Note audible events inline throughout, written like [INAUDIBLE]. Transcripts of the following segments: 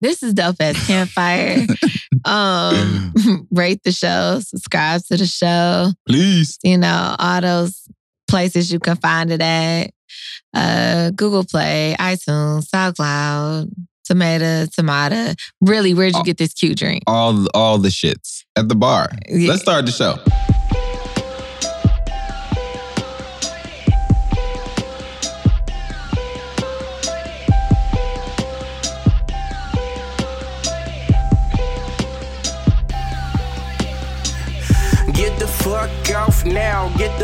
This is dope as campfire. [LAUGHS] um, [LAUGHS] rate the show, subscribe to the show. Please. You know, all those places you can find it at. Uh, Google Play, iTunes, SoundCloud, Tomato, Tomato. Really, where'd you Oh. get this cute drink? All all the shits at the bar. Yeah. Let's start the show.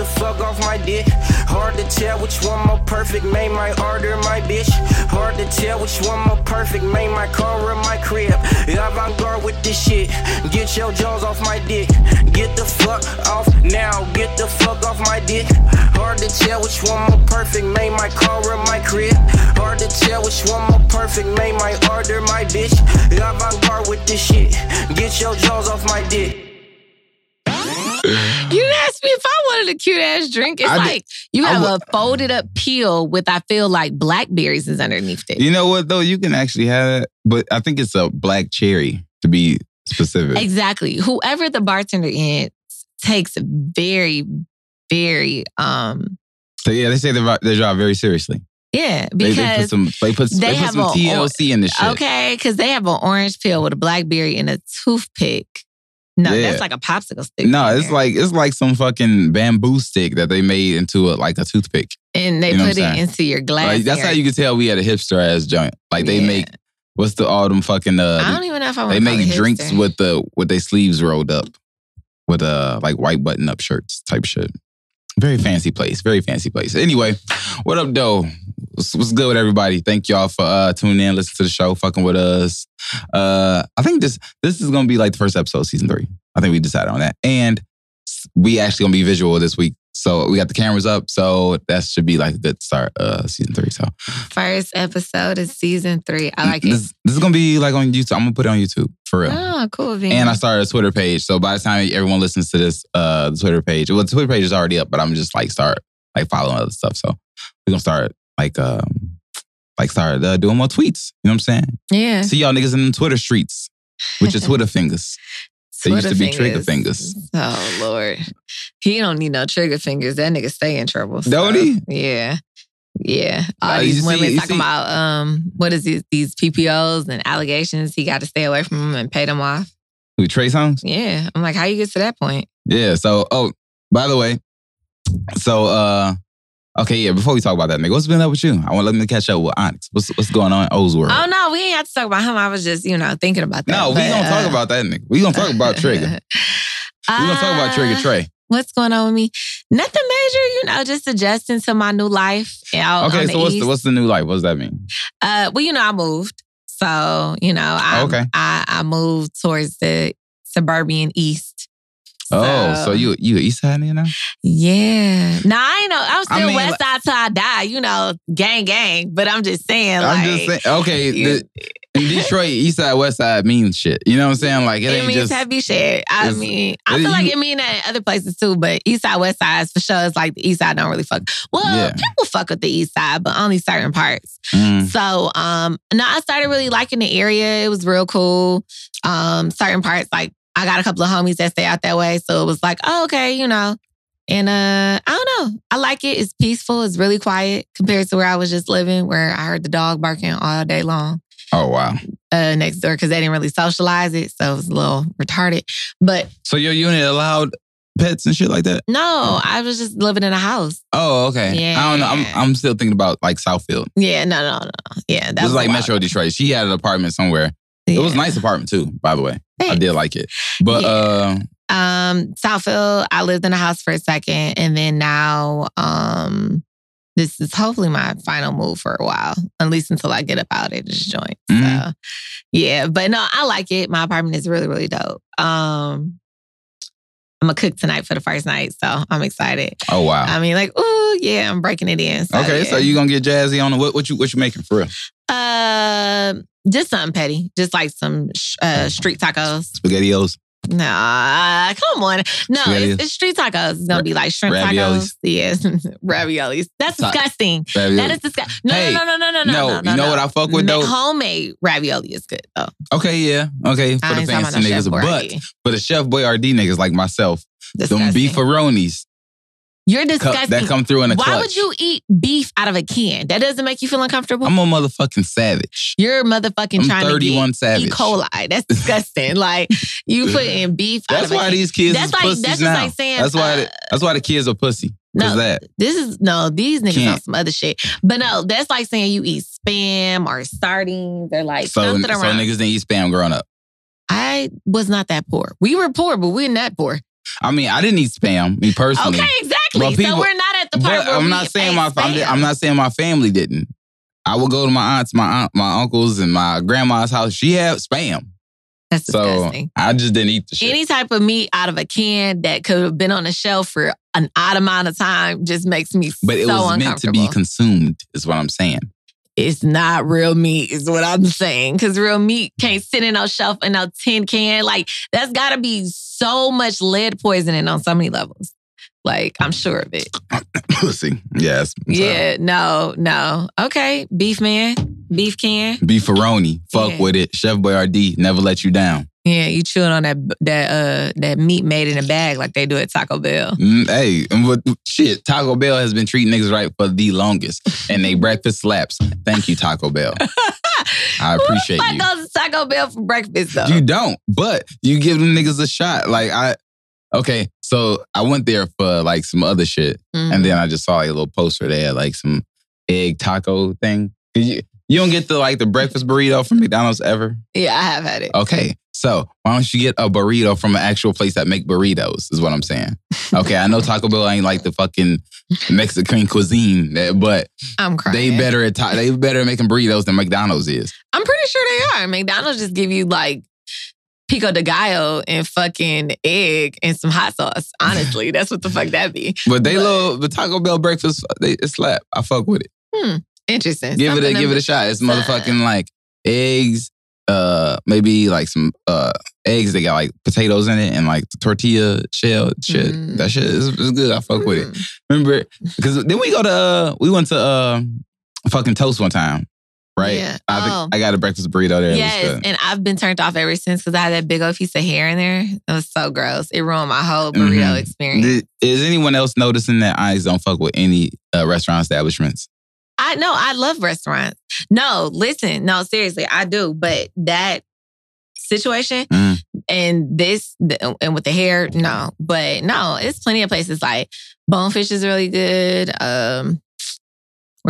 The fuck off my dick. Hard to tell which one more perfect, made my order my bitch. Hard to tell which one more perfect, made my car or my crib. Avant garde with this shit, get your jaws off my dick. Get the fuck off now, get the fuck off my dick. Hard to tell which one more perfect, made my car or my crib. Hard to tell which one more perfect, made my order my bitch. Avant garde with this shit, get your jaws off my dick. [LAUGHS] You asked me if I wanted a cute ass drink. It's I did- like you have a folded up peel with I feel like blackberries is underneath it. You know what though? You can actually have it, but I think it's a black cherry to be specific. Exactly. Whoever the bartender is takes very, very um So yeah, they say they they drive very seriously. yeah, They, because they put some they put, they they put some TLC in the shit. okay, because they have an orange peel with a blackberry and a toothpick. No, Yeah. that's like a popsicle stick. No, it's there. like it's like some fucking bamboo stick that they made into a, like a toothpick. and they you know put it into your glass. Like that's how you can tell we had a hipster ass joint. Like they Yeah. make what's the all them fucking uh I don't even know if I want they to call make drinks with the with their sleeves rolled up with uh like white button up shirts type shit. Very fancy place, very fancy place. Anyway, what up, though? What's, what's good with everybody? Thank y'all for uh tuning in, listening to the show, fucking with us. Uh, I think this this is gonna be like the first episode, of season three. I think we decided on that, and we actually gonna be visual this week. So we got the cameras up, so that should be like a good start, uh, season three. So First episode of season three. I like it. this, this is gonna be like on YouTube. I'm gonna put it on YouTube for real. Oh, cool. And I started a Twitter page. So by the time everyone listens to this, uh, the Twitter page, well, the Twitter page is already up, but I'm just like start like following other stuff. So we're gonna start like um like start uh, doing more tweets. You know what I'm saying? yeah. See y'all niggas in the Twitter streets with your [LAUGHS] Twitter fingers. They used to be trigger fingers. Oh Lord, he don't need no trigger fingers. That nigga stay in trouble. Don't he? Yeah, yeah. All Uh, these see- women talking see- about um, what is these these PPOs and allegations. He got to stay away from them and pay them off. Who Trey Songz? Yeah, I'm like, how you get to that point? Yeah. So oh, by the way, so uh okay, yeah, before we talk about that, nigga, what's been up with you? I want to let me catch up with Onyx. What's what's going on in O's world? Oh no, we ain't have to talk about him. I was just you know thinking about that. no, we but, gonna talk uh, about that nigga. We gonna talk about Trigger. [LAUGHS] We gonna talk about Trigger Uh, Trey. What's going on with me? Nothing major, you know, just adjusting to my new life. Out Okay, so what's the, what's the new life? What does that mean? Uh, well, you know, I moved, so you know, I Okay. I, I moved towards the suburban east. Oh, so you you East Side nigga now? yeah. Nah, I ain't know. I'm I still mean, West like- Side till I die. You know, gang, gang. But I'm just saying, like, I'm just saying. Okay, the, in Detroit, East Side West Side means shit. You know what I'm saying? Like it, it ain't means just. heavy shit. I mean, I it- feel like it mean that in other places too, but East Side, West Side is for sure. It's like the East Side don't really fuck. Well, Yeah. people fuck with the East Side, but only certain parts. Mm. So, um, no, I started really liking the area. It was real cool. Um, certain parts, like I got a couple of homies that stay out that way, so it was like, oh, okay, you know. And uh, I don't know. I like it. It's peaceful. It's really quiet compared to where I was just living, where I heard the dog barking all day long Oh wow. uh, next door because they didn't really socialize it, so it was a little retarded. But So your unit allowed pets and shit like that? no, I was just living in a house. Oh, okay. Yeah. I don't know. I'm I'm still thinking about like Southfield. Yeah, no, no, no. Yeah, that is was like Metro. Detroit. She had an apartment somewhere. It was a nice apartment too, by the way. I did like it. But Yeah. uh um Southfield, I lived in a house for a second and then now um this is hopefully my final move for a while, at least until I get up out of this joint. So yeah, but no, I like it. My apartment is really, really dope. Um I'm gonna cook tonight for the first night, so I'm excited. oh wow. I mean, like, oh yeah, I'm breaking it in. So, okay, so you gonna get jazzy on the what what you what you making for real? uh, just something petty, just like some uh, street tacos, spaghettios. Nah, come on. No, it's, it's, street tacos. It's gonna be like shrimp raviolis. tacos. Yes, [LAUGHS] raviolis. That's disgusting. Raviolis. That is disgusting. No, hey, no, no, no, no, no, no, no. You know no. what I fuck with though? Homemade ravioli is good though. Okay, yeah, okay for I the fancy niggas, but for the chef boyardee niggas like myself, disgusting. them beefaronis. You're disgusting. that come through in a Why clutch. would you eat beef out of a can? That doesn't make you feel uncomfortable. I'm a motherfucking savage. You're motherfucking I'm trying 31 to get savage. E. coli. That's [LAUGHS] disgusting. like you putting beef. out That's of a why these kids That's like that's just now. like saying. that's why. uh, the- that's why the kids are pussy. No, that. This is no, these niggas Can't. on some other shit. But no, that's like saying you eat spam or sardines or like So, something around. so niggas didn't eat spam growing up. I was not that poor. We were poor, but we're not poor. I mean, I didn't eat spam, me personally. Okay, exactly. But people- so we're not at the part where I'm not saying my I'm, spam. I'm not saying my family didn't. I would go to my aunts, my aunt, my uncles, and my grandma's house. She had spam, That's so disgusting. I just didn't eat the shit. Any type of meat out of a can that could have been on the shelf for an odd amount of time just makes me but it so was meant to be consumed, is what I'm saying. It's not real meat, is what I'm saying. Because real meat can't sit in no shelf in no tin can. Like that's got to be so much lead poisoning on so many levels. Like I'm sure of it. [COUGHS] Pussy. Yes. Yeah, no, no. Okay, beef man, beef can. Beefaroni. Fuck Yeah. with it. Chef Boyardee never let you down. Yeah, you chewing on that that uh that meat made in a bag like they do at Taco Bell. Mm, hey, and what shit? Taco Bell has been treating niggas right for the longest, and they breakfast slaps. Thank you, Taco Bell. [LAUGHS] I appreciate Who you. goes to Taco Bell for breakfast though? You don't, but you give them niggas a shot. Like I, okay, so I went there for like some other shit, Mhm. and then I just saw like a little poster. They had like some egg taco thing. 'Cause You, you don't get the like the breakfast burrito from McDonald's ever. yeah, I have had it. Okay, so why don't you get a burrito from an actual place that make burritos? Is what I'm saying. Okay, I know Taco Bell ain't like the fucking Mexican cuisine, but [LAUGHS] I'm crying. they better at ta- they better at making burritos than McDonald's is. I'm pretty sure they are. McDonald's just give you like pico de gallo and fucking egg and some hot sauce. Honestly, that's what the fuck that be. But they But- love the Taco Bell breakfast. They it slap. I fuck with it. Interesting. Give it a give it a shot. It's motherfucking like eggs, uh, maybe like some uh eggs. They got like potatoes in it and like tortilla shell shit. Mm. That shit is, is good. I fuck with it. Mm. Remember? Because then we go to uh, we went to uh, fucking toast one time, right? Yeah. I Oh. I got a breakfast burrito there. Yes, and I've been turned off ever since because I had that big old piece of hair in there. It was so gross. It ruined my whole burrito Mhm. experience. Did- Is anyone else noticing that I don't fuck with any uh, restaurant establishments? I know I love restaurants. No, listen, no, seriously, I do. But that situation Mm. and this and with the hair, no. But no, it's plenty of places like Bonefish is really good. Um,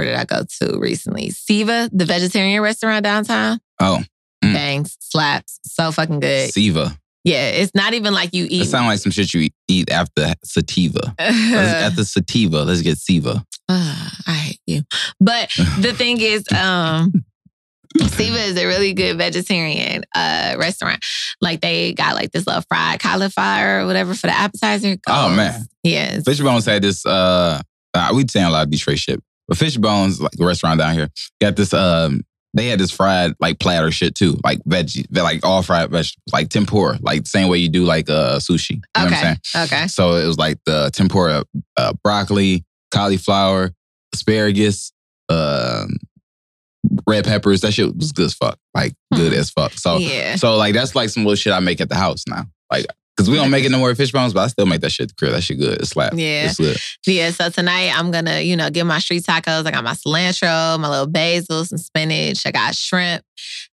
where did I go to recently? Siva, the vegetarian restaurant downtown. Oh, Mm. Bangs, slaps, so fucking good. Siva. Yeah, it's not even like you eat. It sounds like some shit you eat after sativa. [LAUGHS] After sativa, let's get Siva. Ah, I hate you. But [LAUGHS] the thing is, um, Siva is a really good vegetarian uh restaurant. Like they got like this little fried cauliflower or whatever for the appetizer. Oh, man. Yes. Fishbones had this. uh uh, We saying a lot of Detroit shit, but Fishbones, like a restaurant down here, got this. um They had this fried like platter shit too, like veggie, like all fried vegetables, like tempura, like same way you do like uh sushi. You know what I'm Okay. saying? Okay. So it was like the tempura, uh, broccoli, cauliflower, asparagus, um, red peppers. That shit was good as fuck. Like good Hmm. as fuck. So yeah. so like that's like some little shit I make at the house now. Like because we don't make it no more Fishbones, but I still make that shit crib. That shit good. It's slap. Yeah. It's good. Yeah. So tonight I'm gonna, you know, get my street tacos. I got my cilantro, my little basil, some spinach. I got shrimp.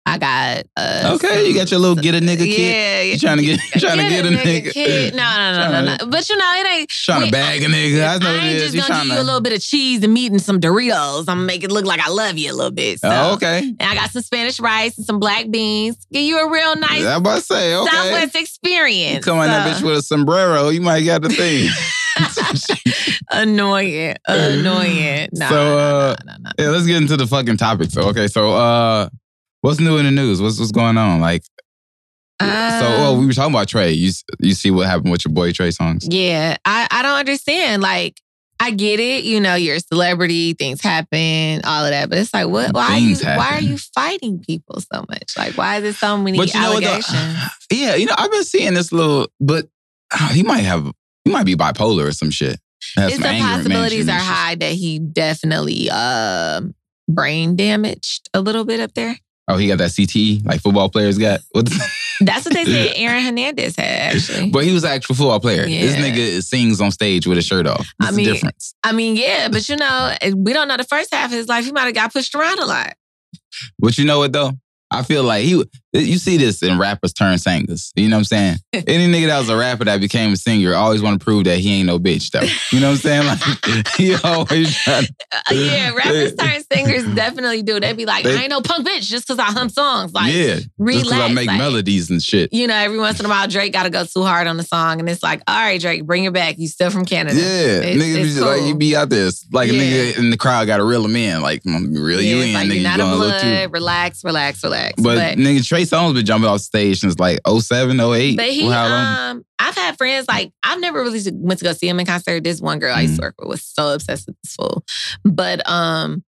I got uh Okay, you got your little get a nigga kid. Yeah. You trying to get [LAUGHS] you trying to get a nigga. kid. No, no, no, no, no. But you know, it ain't Trying to bag a nigga. I know I what it ain't is. just You gonna give you a little bit of cheese and meat and some Doritos. I'm gonna make it look like I love you a little bit. So. Oh, okay. And I got some Spanish rice and some black beans. Give you a real nice I'm about to say, okay. Southwest You experience. come on that bitch with a sombrero, you might got the thing. [LAUGHS] [LAUGHS] annoying, annoying. No, So, uh, no, no. yeah, let's get into the fucking topic. So, okay, so uh what's new in the news? What's what's going on? Like so well, Um, we were talking about Trey. You you see what happened with your boy Trey Songz? Yeah, I, I don't understand. Like, I get it. You know, you're a celebrity, things happen, all of that. But it's like, what? Why Things are you? Why are you fighting people so much? Like, why is it so many But you know what? allegations? [SIGHS] Yeah, you know, I've been seeing this little, but uh, he might have, he might be bipolar or some shit. Has it's some the possibilities are high that he definitely um brain damaged a little bit up there. Oh, he got that CTE like football players got. [LAUGHS] What? [LAUGHS] That's what they said [LAUGHS] Aaron Hernandez had actually. but he was an actual football player. This nigga sings on stage with a shirt off. I mean, the difference. I mean, yeah, but you know, eh, we don't know the first half of his life. He might have got pushed around a lot. But you know what though? I feel like he. You see this in rappers turn singers. You know what I'm saying? [LAUGHS] Any nigga that was a rapper that became a singer always want to prove that he ain't no bitch though. You know what I'm saying? Like [LAUGHS] he always trying. Uh, yeah, rappers [LAUGHS] turn singers definitely do. They be like, They- I ain't no punk bitch just because I hum songs. Like, yeah, just because I make like, melodies and shit. You know, every once in a while, Drake got to go too hard on the song, and it's like, all right, Drake, bring it back. You still from Canada? Yeah, It's- nigga, be it's just like you be out there, like Yeah. a nigga in the crowd got to reel him in, like reel you Yeah, in, like, nigga. you're not a going a blood. Relax, relax, relax. But, but nigga, Trey Songz been jumping off stage since like 07, 08. But he, um, I've had friends like I've never really went to go see him in concert. This one girl I used to Mm. work with was so obsessed with this fool. But um,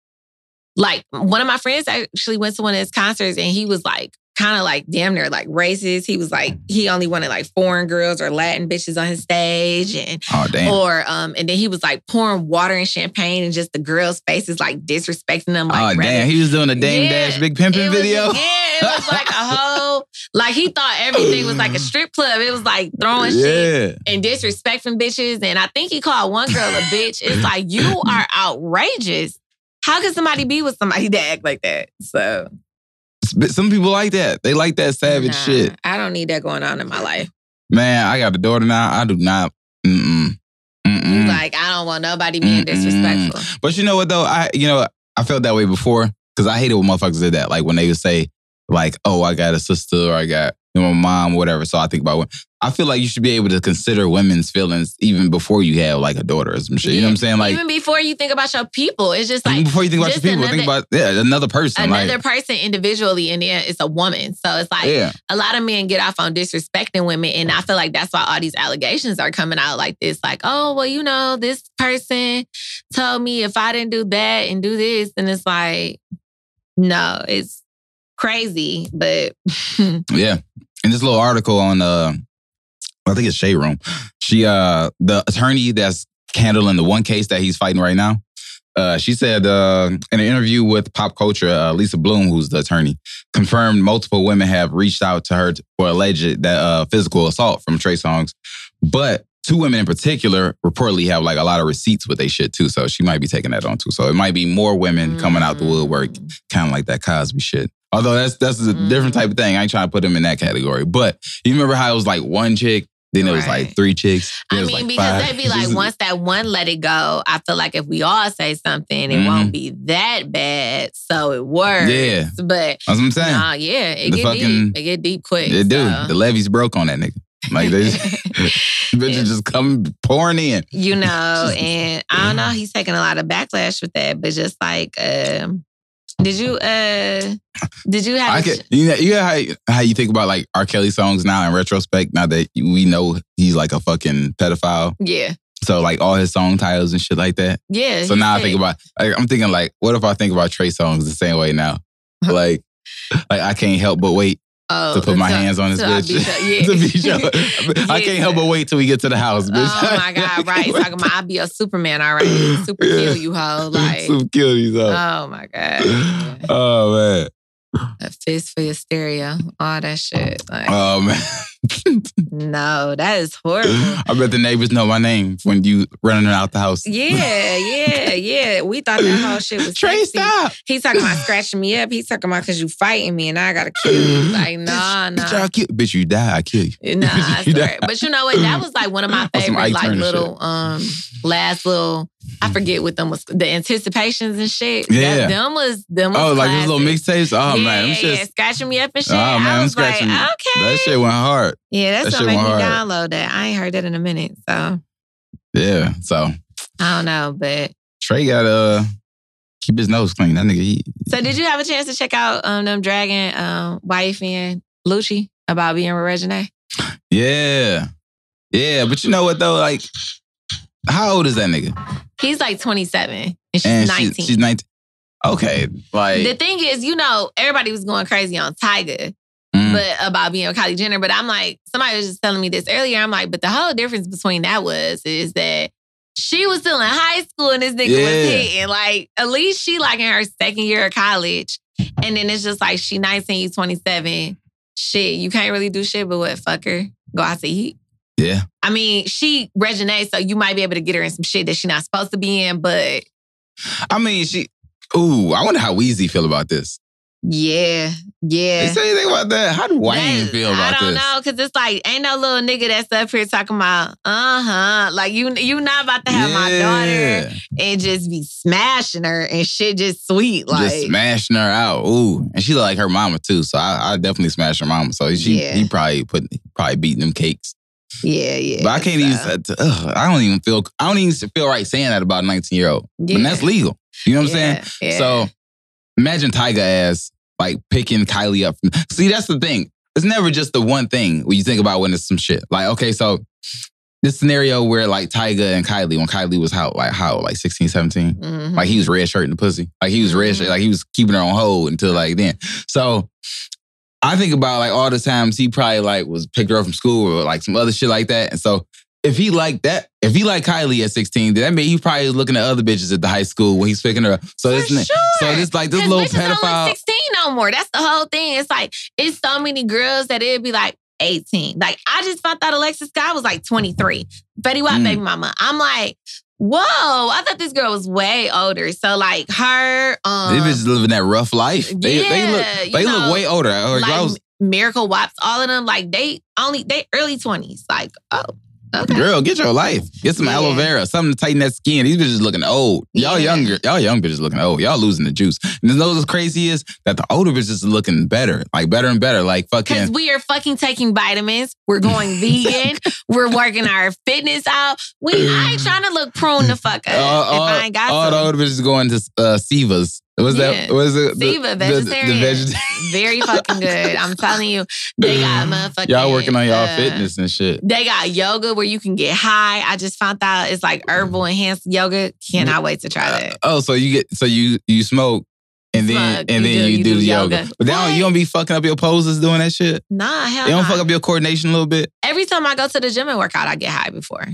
like one of my friends actually went to one of his concerts and he was like kind of like damn near like racist. He was like he only wanted like foreign girls or Latin bitches on his stage and oh damn. or um and then he was like pouring water and champagne and just the girls' faces like disrespecting them like oh rather- damn, he was doing a Dame Yeah, Dash Big pimping was- video. yeah, it was like a whole like he thought everything was like a [LAUGHS] strip club. It was like throwing shit and disrespecting bitches. And I think he called one girl a bitch. It's like you are [LAUGHS] outrageous. How can somebody be with somebody that act like that? So Some people like that. They like that savage nah, shit. I don't need that going on in my life. Man, I got a daughter now. I do not. Mm-mm. Mm-mm. like I don't want nobody being Mm-mm. disrespectful. But you know what though? I you know I felt that way before because I hated when motherfuckers did that. Like when they would say like, "Oh, I got a sister," or "I got you know, my mom," or whatever. So I think about. I feel like you should be able to consider women's feelings even before you have like a daughter or some shit. You know what I'm saying? Like Even before you think about your people, it's just even like before you think about your people, think about yeah another person. another like, person individually, and then it's a woman. So it's like yeah, a lot of men get off on disrespecting women. And I feel like that's why all these allegations are coming out like this. Like, oh, well, you know, this person told me if I didn't do that and do this. And it's like, no, it's crazy. But [LAUGHS] yeah. In this little article on uh, I think it's Shade Room. She uh the attorney that's handling the one case that he's fighting right now. Uh, she said uh, in an interview with Pop Culture, uh, Lisa Bloom, who's the attorney, confirmed multiple women have reached out to her for alleged that uh, physical assault from Trey Songz, but two women in particular reportedly have like a lot of receipts with they shit too. So she might be taking that on too. So it might be more women coming out the woodwork, kind of like that Cosby shit. Although that's that's a different type of thing. I ain't trying to put them in that category. But you remember how it was like one chick, then it was Right. like three chicks. I mean, like because five. they be like, [LAUGHS] once that one let it go, I feel like if we all say something, it Mhm. won't be that bad. So it works. Yeah. But That's what I'm saying. nah, yeah, it The get fucking- deep. It get deep quick. It do. The levees broke on that nigga. Like they just, [LAUGHS] [LAUGHS] bitches Yeah. just come pouring in. you know, and I don't know, he's taking a lot of backlash with that, but just like, um, did you, uh, did you have? I you know, you know how, how you think about like R. Kelly songs now in retrospect, now that we know he's like a fucking pedophile. yeah, So like all his song titles and shit like that. yeah. So now I think about, like, I'm thinking like, what if I think about Trey Songz the same way now? [LAUGHS] Like, like I can't help but wait oh, to put my so- hands on this so bitch. beat your- [LAUGHS] yeah. to [LAUGHS] I can't help but wait till we get to the house, bitch. Oh my god! Right, [LAUGHS] talking about I'll be a Superman already. Super Yeah. kill you, hoe. Like, Super kill these up. oh my god, Oh man. a fist for your stereo, all that shit. Like, Oh man. No, that is horrible. I bet the neighbors know my name when you running out the house. Yeah, yeah, yeah. We thought that whole shit was Trey, sexy. stop. He's talking about scratching me up. He's talking about because you fighting me and I gotta kill you. [LAUGHS] Like, nah, bitch, bitch, nah. I'll kill, bitch, you die, I kill you. Nah, I [LAUGHS] You swear. die. But you know what? That was like one of my [LAUGHS] favorite, like little um last little. I forget what them was the anticipations and shit. That- Yeah. them was them. Was Oh, like those little mixtapes? Oh yeah, man, yeah, shits- yeah, scratching me up and shit. Oh man, I I'm was like, scratching. okay, That shit went hard. Yeah, that that's shit gonna make me download that. I ain't heard that in a minute, so Yeah. So I don't know. But Trey got uh keep his nose clean. That nigga, he, so, did you have a chance to check out um them Dragon um YFN Lucci about being with Regine? yeah, yeah. But you know what though? Like, How old is that nigga? He's like 27 and she's And 19. she's, she's 19. Okay, like the thing is, you know, everybody was going crazy on mm, Mm. but about being with Kylie Jenner. But I'm like, somebody was just telling me this earlier. I'm like, but the whole difference between that was is that she was still in high school and this nigga Yeah. was hitting. Like, at least she like in her second year of college. And then it's just like she 19, you 27. Shit, you can't really do shit but what, fuck her. Go out to eat. yeah. I mean, she Reginae, so you might be able to get her in some shit that she's not supposed to be in, but I mean, she. Ooh, I wonder how Weezy feel about this. yeah, They yeah. say anything about that? How do Wayne That- feel about that? I don't this? know, cause it's like ain't no little nigga that's up here talking about, uh huh, like you you not about to have my daughter and just be smashing her and shit just sweet, like just smashing her out. Ooh, and she look like her mama too. So I, I definitely smash her mama. So she, Yeah. he probably put, probably beating them cakes. yeah, yeah. But I can't so, even. I don't even feel. I don't even feel right saying that about a 19 year old. yeah, But that's legal. You know what I'm saying? yeah, yeah. So imagine Tyga as like picking Kylie up. From, see, that's the thing. It's never just the one thing when you think about when it's some shit. Like, okay, so this scenario where like Tyga and Kylie, when Kylie was how like how like 16, 17, Mhm. like he was red shirt the pussy. Like he was red shirt, Mhm. like he was keeping her on hold until like then. So I think about like all the times he probably like was picked her up from school or like some other shit like that. And so if he liked that, if he liked Kylie at 16, then that means he probably looking at other bitches at the high school when he's picking her up. So For this sure. so it's like this little bitches don't look pedophile. 16 no more. That's the whole thing. It's like it's so many girls that it'd be like 18. Like I just found out Alexis Scott was like 23. Fetty Wap Mm. baby mama. I'm like, whoa, I thought this girl was way older. So like her um They bitches living that rough life. They, they look yeah, they know, look way older. Like I was- Miracle Watts, all of them, like they only they early 20s. Like, oh, okay. [LAUGHS] Girl, get your life. Get some Yeah. aloe vera, something to tighten that skin. These bitches looking old. Y'all Yeah. younger, y'all young bitches looking old. Y'all losing the juice. And you know what's crazy is that the older bitches are looking better, like better and better. Like fucking. Because we are fucking taking vitamins. We're going [LAUGHS] vegan. We're working our fitness out. We I ain't trying to look prune the fuck up all, if I ain't got all the older bitches going to uh, Sivas. Was that? Yeah. Was it? the- Siva, the- the vegetarian. vegetarian. Very fucking good. I'm telling you. They got mm-hmm. motherfucking Y'all working on y'all uh, fitness and shit. They got yoga where you can get high. I just found out it's like herbal mm-hmm. enhanced yoga. Cannot wait to try uh, that. Oh, so you get so you you smoke and then and you then do- you, you do, do the yoga. yoga. But now you don't be fucking up your poses doing that shit. Nah, hell You don't nah. fuck up your coordination a little bit. Every time I go to the gym and work out, I get high before.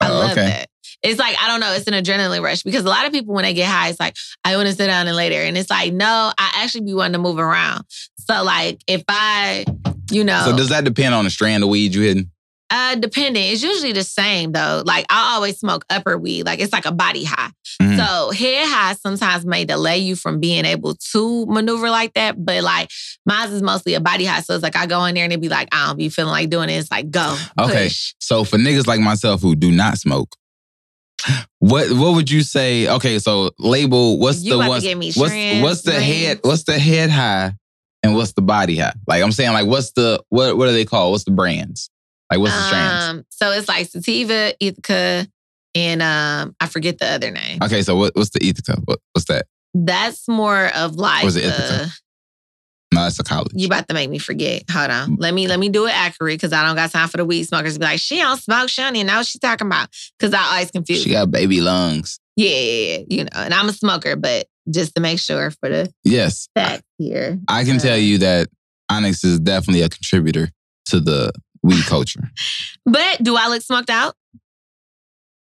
I Oh, love okay. that. It's like, I don't know, it's an adrenaline rush because a lot of people, when they get high, it's like, I want to sit down and lay there. And it's like, no, I actually be wanting to move around. So, like, if I, you know, So does that depend on the strand of weed you hitting? uh, depending, it's usually the same though. Like, I always smoke upper weed, like, it's like a body high. Mhm. So, head high sometimes may delay you from being able to maneuver like that. But, like, mine is mostly a body high. So, it's like, I go in there and it be like, I don't be feeling like doing it. It's like, go. Okay. Push. So for niggas like myself who do not smoke, what what would you say? Okay, so label what's You the to what's what's, the head what's the head high and what's the body high? Like I'm saying, like what's the what what are they called? What's the brands? Like what's the strands? Um, so it's like sativa, Ithaca, and um, I forget the other name. Okay, so what, what's the Ithaca? What, what's that? That's more of like Was it the- Ithaca? No, that's a college. you about to make me forget. Hold on. Let me let me do it accurate because I don't got time for the weed smokers to be like, she don't smoke, she don't even know what she's talking about. Because I always confuse. she got baby lungs. yeah, yeah, yeah, you know, and I'm a smoker, but just to make sure for the Yes, facts here. I can tell Uh, you that Onyx is definitely a contributor to the weed culture. [LAUGHS] But do I look smoked out?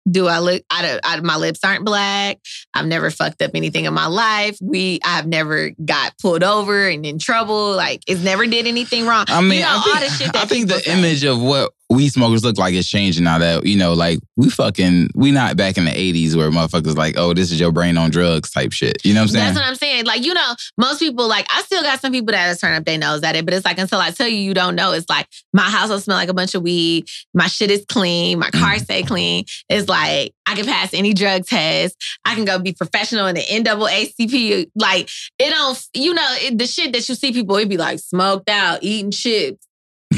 Do I look? I don't. I, my lips aren't black. I've never fucked up anything in my life. We. I've never got pulled over and in trouble. Like it's never did anything wrong. I mean, you know, I think, all the shit that I think the say. image of what weed smokers look like it's changing now that, you know, like we fucking, we not back in the 80s where motherfuckers like, oh, this is your brain on drugs type shit. You know what I'm saying? That's what I'm saying. Like, you know, most people, like, I still got some people that turn up their nose at it, but it's like until I tell you, you don't know. It's like my house don't smell like a bunch of weed. My shit is clean. My car Mm. stay clean. It's like I can pass any drug test. I can go be professional in the NAACP. Like, it don't, you know, it, the shit that you see people, it be like smoked out, eating chips,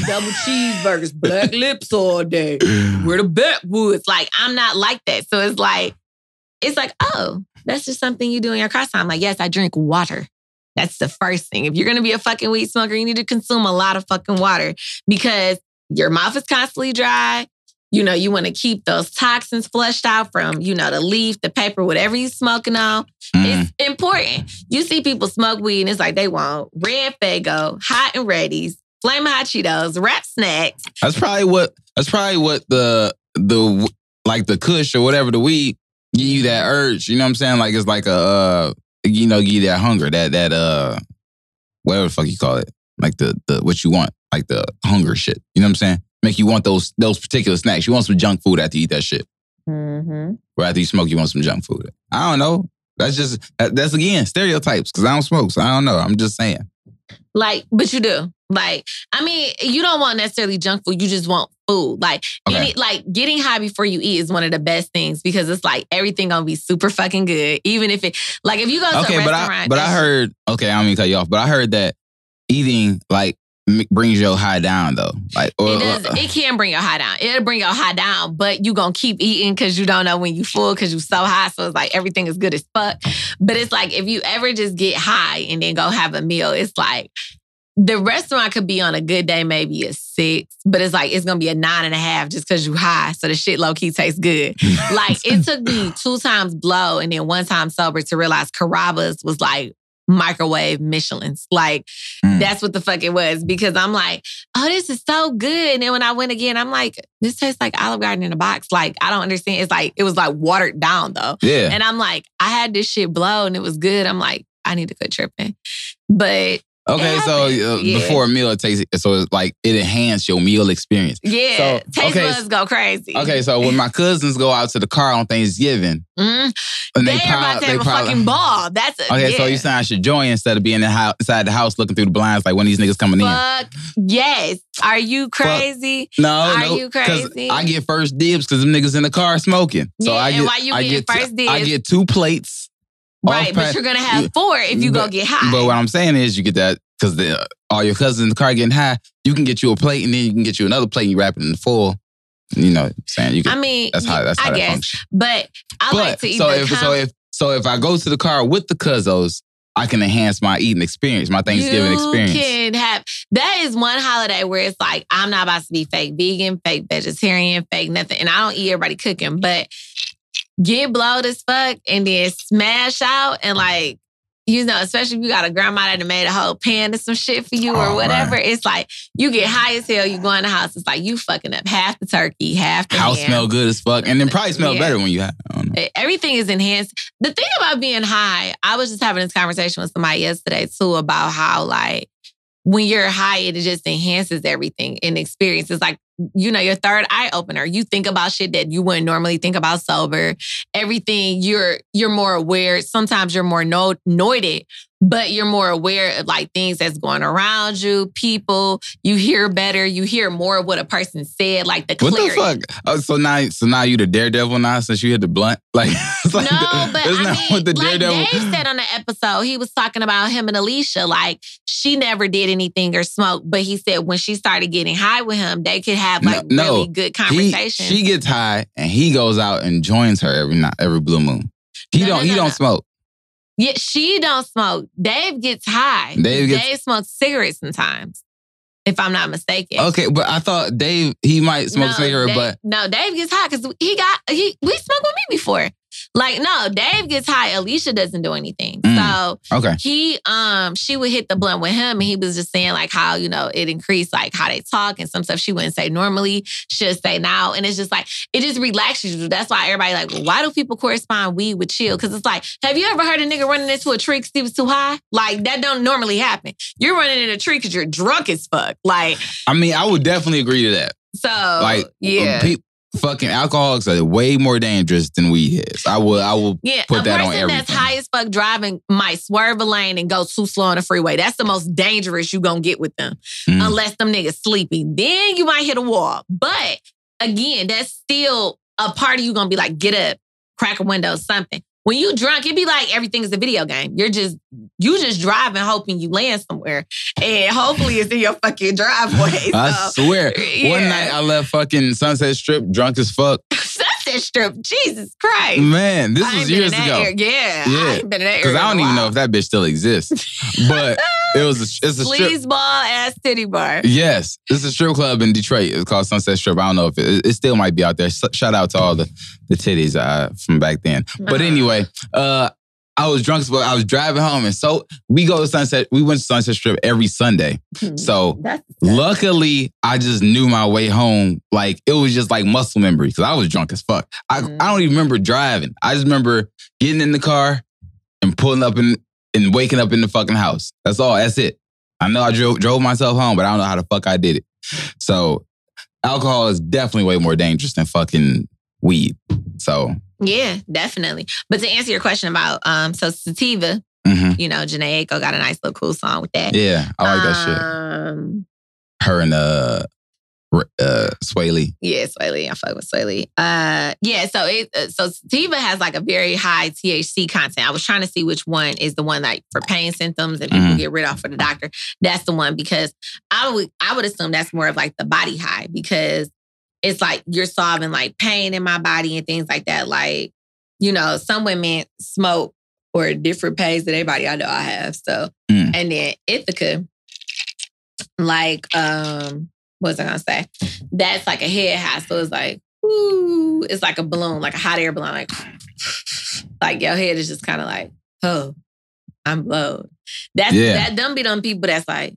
double cheeseburgers, black lips all day. We're the backwoods. Like, I'm not like that. So it's like, it's like, oh, that's just something you do in your car time. Like, yes, I drink water. That's the first thing. If you're gonna be a fucking weed smoker, you need to consume a lot of fucking water because your mouth is constantly dry. You know, you want to keep those toxins flushed out from, you know, the leaf, the paper, whatever you smoking on. Mm. It's important. You see people smoke weed and it's like they want red Faygo, hot and ready's, flame hot Cheetos, wrap snacks. That's probably what. That's probably what the the like the Kush or whatever the weed give you that urge. You know what I'm saying? Like it's like a uh, you know give you that hunger that that uh whatever the fuck you call it like the the what you want like the hunger shit. You know what I'm saying? Make you want those those particular snacks. You want some junk food after you eat that shit. Mm-hmm. Or after you smoke, you want some junk food. I don't know. That's just that's again stereotypes because I don't smoke, so I don't know. I'm just saying. Like, but you do. Like, I mean, you don't want necessarily junk food. You just want food. Like, Okay. any, like getting high before you eat is one of the best things because it's like everything gonna be super fucking good. Even if it, like, if you go to Okay, a but restaurant, I but I heard okay. I don't mean to cut you off, but I heard that eating like brings your high down though. Like or, It does. or- It can bring your high down. It'll bring your high down, but you gonna keep eating because you don't know when you full because you so high. So it's like everything is good as fuck. But it's like if you ever just get high and then go have a meal, it's like the restaurant could be on a good day maybe a six, but it's like it's gonna be a nine and a half just because you high. So the shit low key tastes good. [LAUGHS] Like it took me two times blow and then one time sober to realize Carrabba's was like microwave Michelin's. Like Mm. that's what the fuck it was because I'm like, oh, this is so good. And then when I went again, I'm like, this tastes like Olive Garden in a box. Like I don't understand. It's like it was like watered down though. yeah. And I'm like, I had this shit blow and it was good. I'm like, I need to quit tripping. But Okay, so uh, yeah. before a meal, it takes so it's like it enhanced your meal experience. yeah, So, taste okay, buds go crazy. Okay, so when my cousins go out to the car on Thanksgiving, Mm, and they, they, are prob- about to they have a fucking ball. That's a, okay. So you saying I should join instead of being in the house, inside the house looking through the blinds like when these niggas coming in? Fuck yes. Are you crazy? No, Are no, you crazy? I get first dibs because them niggas in the car smoking. So Yeah, I and get, why you I get, first I dibs? get two plates. Right, but you're gonna have four if you go get high. But what I'm saying is, you get that because uh, all your cousins in the car getting high. You can get you a plate, and then you can get you another plate. and You wrap it in the full. You know, what I'm saying you can. I mean, that's how that's how I that guess. functions. But I But like to eat so if com- so if so if I go to the car with the cousins, I can enhance my eating experience, my Thanksgiving experience. you experience. can have that is one holiday where it's like I'm not about to be fake vegan, fake vegetarian, fake nothing, and I don't eat everybody cooking, but get blowed as fuck and then smash out and like. You know, especially if you got a grandma that made a whole pan of some shit for you or Oh, whatever. It's like you get high as hell. You go in the house. It's like you fucking up half the turkey, half the House ham. smell good as fuck, and then probably smell Yeah. better when you have. I don't know. Everything is enhanced. The thing about being high, I was just having this conversation with somebody yesterday too about how like when you're high, it just enhances everything in experience. It's like, you know, your third eye opener. You think about shit that you wouldn't normally think about sober. Everything you're you're more aware. Sometimes you're more no, noided, but you're more aware of like things that's going around you, people. You hear better. You hear more of what a person said, like the What the fuck? Oh, so now, so now you the daredevil now since you hit the blunt? [LAUGHS] Like, it's like no, but I mean, what the like daredevil? Dave said on the episode, he was talking about him and Alicia. Like she never did anything or smoke, but he said when she started getting high with him, they could have like No, no. really good He, conversation. she gets high and he goes out and joins her every night, every blue moon. He No, no, don't. he no, don't no. smoke. yeah, she don't smoke. Dave gets high. Dave gets- Dave smokes cigarettes sometimes, if I'm not mistaken. Okay, but I thought Dave he might smoke no, cigarette, Dave, but no, Dave gets high because he got he we smoked with me before. Like no, Dave gets high. Alicia doesn't do anything. Mm. So okay. he um she would hit the blunt with him and he was just saying like how you know it increased like how they talk and some stuff she wouldn't say normally she'll say now and it's just like it just relaxes you that's why everybody like well, why do people correspond weed with chill because it's like have you ever heard a nigga running into a tree because he was too high like that don't normally happen you're running in a tree because you're drunk as fuck like I mean, I would definitely agree to that. so like, yeah pe- fucking alcoholics are way more dangerous than weed heads. I will. I will. Yeah, put that on person that's everything. high as fuck driving might swerve a lane and go too slow on the freeway. That's the most dangerous you gonna get with them, Mm. unless them niggas sleepy. Then you might hit a wall. But again, that's still a part of you gonna be like, get up, crack a window, something. When you drunk, it'd be like everything is a video game. You're just you just driving, hoping you land somewhere, and hopefully it's in your fucking driveway. [LAUGHS] I swear. yeah. One night I left fucking Sunset Strip drunk as fuck. [LAUGHS] Sunset Strip, Jesus Christ. Man, this I ain't was been years in that ago. area. Yeah, Yeah. I ain't been in that Because I don't even know if that bitch still exists. [LAUGHS] But It was a, it's a strip. Sleazeball ass titty bar. Yes, it's a strip club in Detroit. It's called Sunset Strip. I don't know if it, it still might be out there. Shout out to all the the titties uh, from back then. But Uh-huh. anyway, uh, I was drunk as fuck. I was driving home, and so we go to Sunset. We went to Sunset Strip every Sunday. So luckily, I just knew my way home. Like it was just like muscle memory because I was drunk as fuck. I Mm. I don't even remember driving. I just remember getting in the car and pulling up in and waking up in the fucking house. That's all. That's it. I know I drove drove myself home, but I don't know how the fuck I did it. So alcohol is definitely way more dangerous than fucking weed. So yeah, definitely. But to answer your question about um, so sativa, mhm. you know, Jhené Aiko got a nice little cool song with that. yeah, I like that shit. Um, Her and uh, uh, Swae Lee. Yeah, Swae Lee. I fuck with Swae Lee. Uh, yeah. So it uh, so sativa has like a very high THC content. I was trying to see which one is the one like for pain symptoms and people Mhm. get rid of for the doctor. That's the one because I would I would assume that's more of like the body high because it's like you're solving like pain in my body and things like that. Like you know, some women smoke or different pains than anybody I know I have. So Mm. and then Ithaca, like um what was I gonna say? That's like a head high. So it's like, ooh, it's like a balloon, like a hot air balloon. Like, [LAUGHS] like your head is just kind of like, oh, I'm blown. That's Yeah. that them be them people that's like,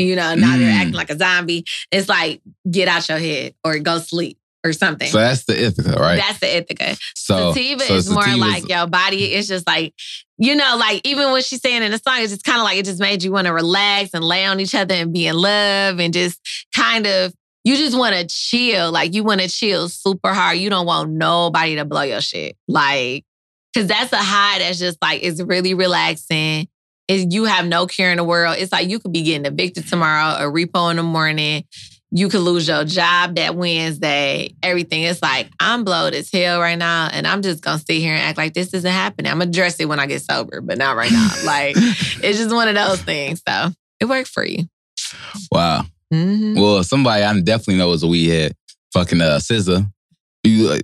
you know, now they're Mm. acting like a zombie. It's like, get out your head or go sleep or something. So that's the Ithaca, right? That's the Ithaca. so sativa so is more like your body. It's just like, you know, like even when she's saying in the song, it's just kind of like it just made you want to relax and lay on each other and be in love and just kind of, you just want to chill. Like you want to chill super hard. You don't want nobody to blow your shit. Like, cause that's a high that's just like, it's really relaxing. Is you have no care in the world. It's like you could be getting evicted tomorrow, a repo in the morning. You could lose your job that Wednesday. Everything. It's like I'm blowed as hell right now, and I'm just gonna sit here and act like this isn't happening. I'm gonna address it when I get sober, but not right now. [LAUGHS] like it's just one of those things. So it worked for you. wow. Mhm. Well, somebody I definitely know is a weed head. Fucking uh, SZA. You,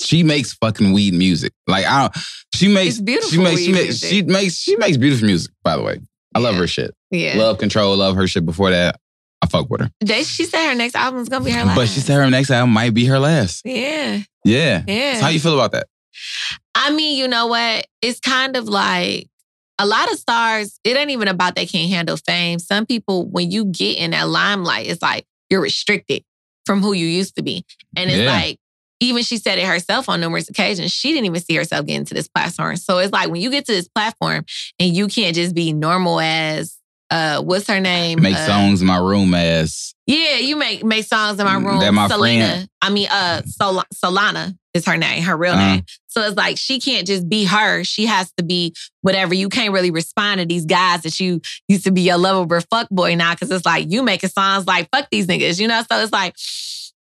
she makes fucking weed music. Like I, don't, she makes beautiful She makes she makes she makes she makes beautiful music. By the way, I love her shit. Yeah. Love Control. Love her shit. Before that, I fuck with her. They, she said her next album's gonna be her last. But she said her next album might be her last. Yeah. Yeah. Yeah. So how you feel about that? I mean, you know what? It's kind of like a lot of stars, it ain't even about they can't handle fame. Some people, when you get in that limelight, it's like you're restricted from who you used to be. And it's Yeah. like, even she said it herself on numerous occasions, she didn't even see herself getting to this platform. So it's like when you get to this platform and you can't just be normal as uh what's her name? Make Uh, songs in my room as yeah, you make make songs in my Mm, room. that my Selena, friend. I mean, uh, Sol- Solana is her name, her real Uh-huh. name. So it's like she can't just be her. She has to be whatever. You can't really respond to these guys that you used to be your lovable fuck boy now, because it's like you making songs like fuck these niggas, you know. So it's like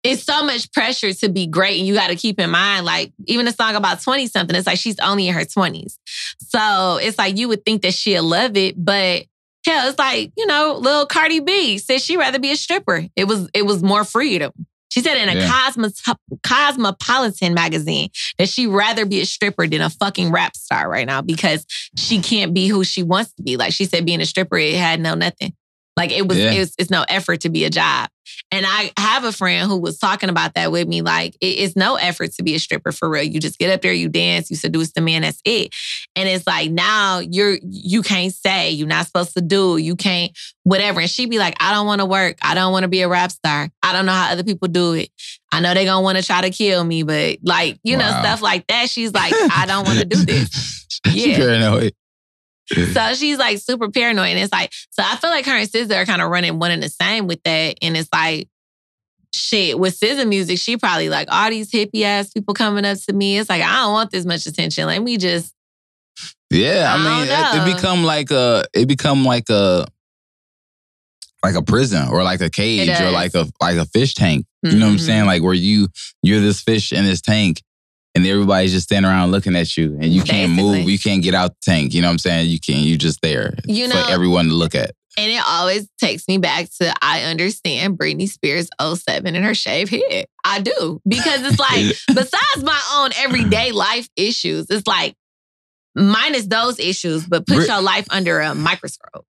it's so much pressure to be great, and you got to keep in mind, like even a song about twenty something, it's like she's only in her twenties. So it's like you would think that she'll love it, but Hell, it's like, you know, little Cardi B said she'd rather be a stripper. It was it was more freedom. She said in a Yeah. Cosmos, Cosmopolitan magazine that she'd rather be a stripper than a fucking rap star right now because she can't be who she wants to be. Like she said, being a stripper, it had no nothing. Like it was, Yeah. it was it's no effort to be a job. And I have a friend who was talking about that with me. Like it- it's no effort to be a stripper for real. You just get up there, you dance, you seduce the man, that's it. And it's like now you're you can't say, you're not supposed to do, you can't whatever. And she'd be like, I don't want to work. I don't want to be a rap star. I don't know how other people do it. I know they're gonna want to try to kill me, but like, you know, stuff like that. She's like, [LAUGHS] I don't want to do this. Yeah. So she's like super paranoid. And it's like, so I feel like her and SZA are kind of running one and the same with that. And it's like, shit, with SZA music, she probably like all these hippie ass people coming up to me. It's like, I don't want this much attention. Let me just, Yeah, I I mean, it, it become like a, it become like a, like a prison or like a cage or like a like a fish tank. You know what I'm Mhm. saying? Like where you you're this fish in this tank, and everybody's just standing around looking at you, and you can't move, you can't get out the tank. You know what I'm saying? You can't. You're just there You know, for everyone to look at. and it always takes me back to I understand Britney Spears 07 and her shaved head. I do. Because it's like, [LAUGHS] besides my own everyday life issues, it's like, minus those issues, but put Brit- your life under a microscope.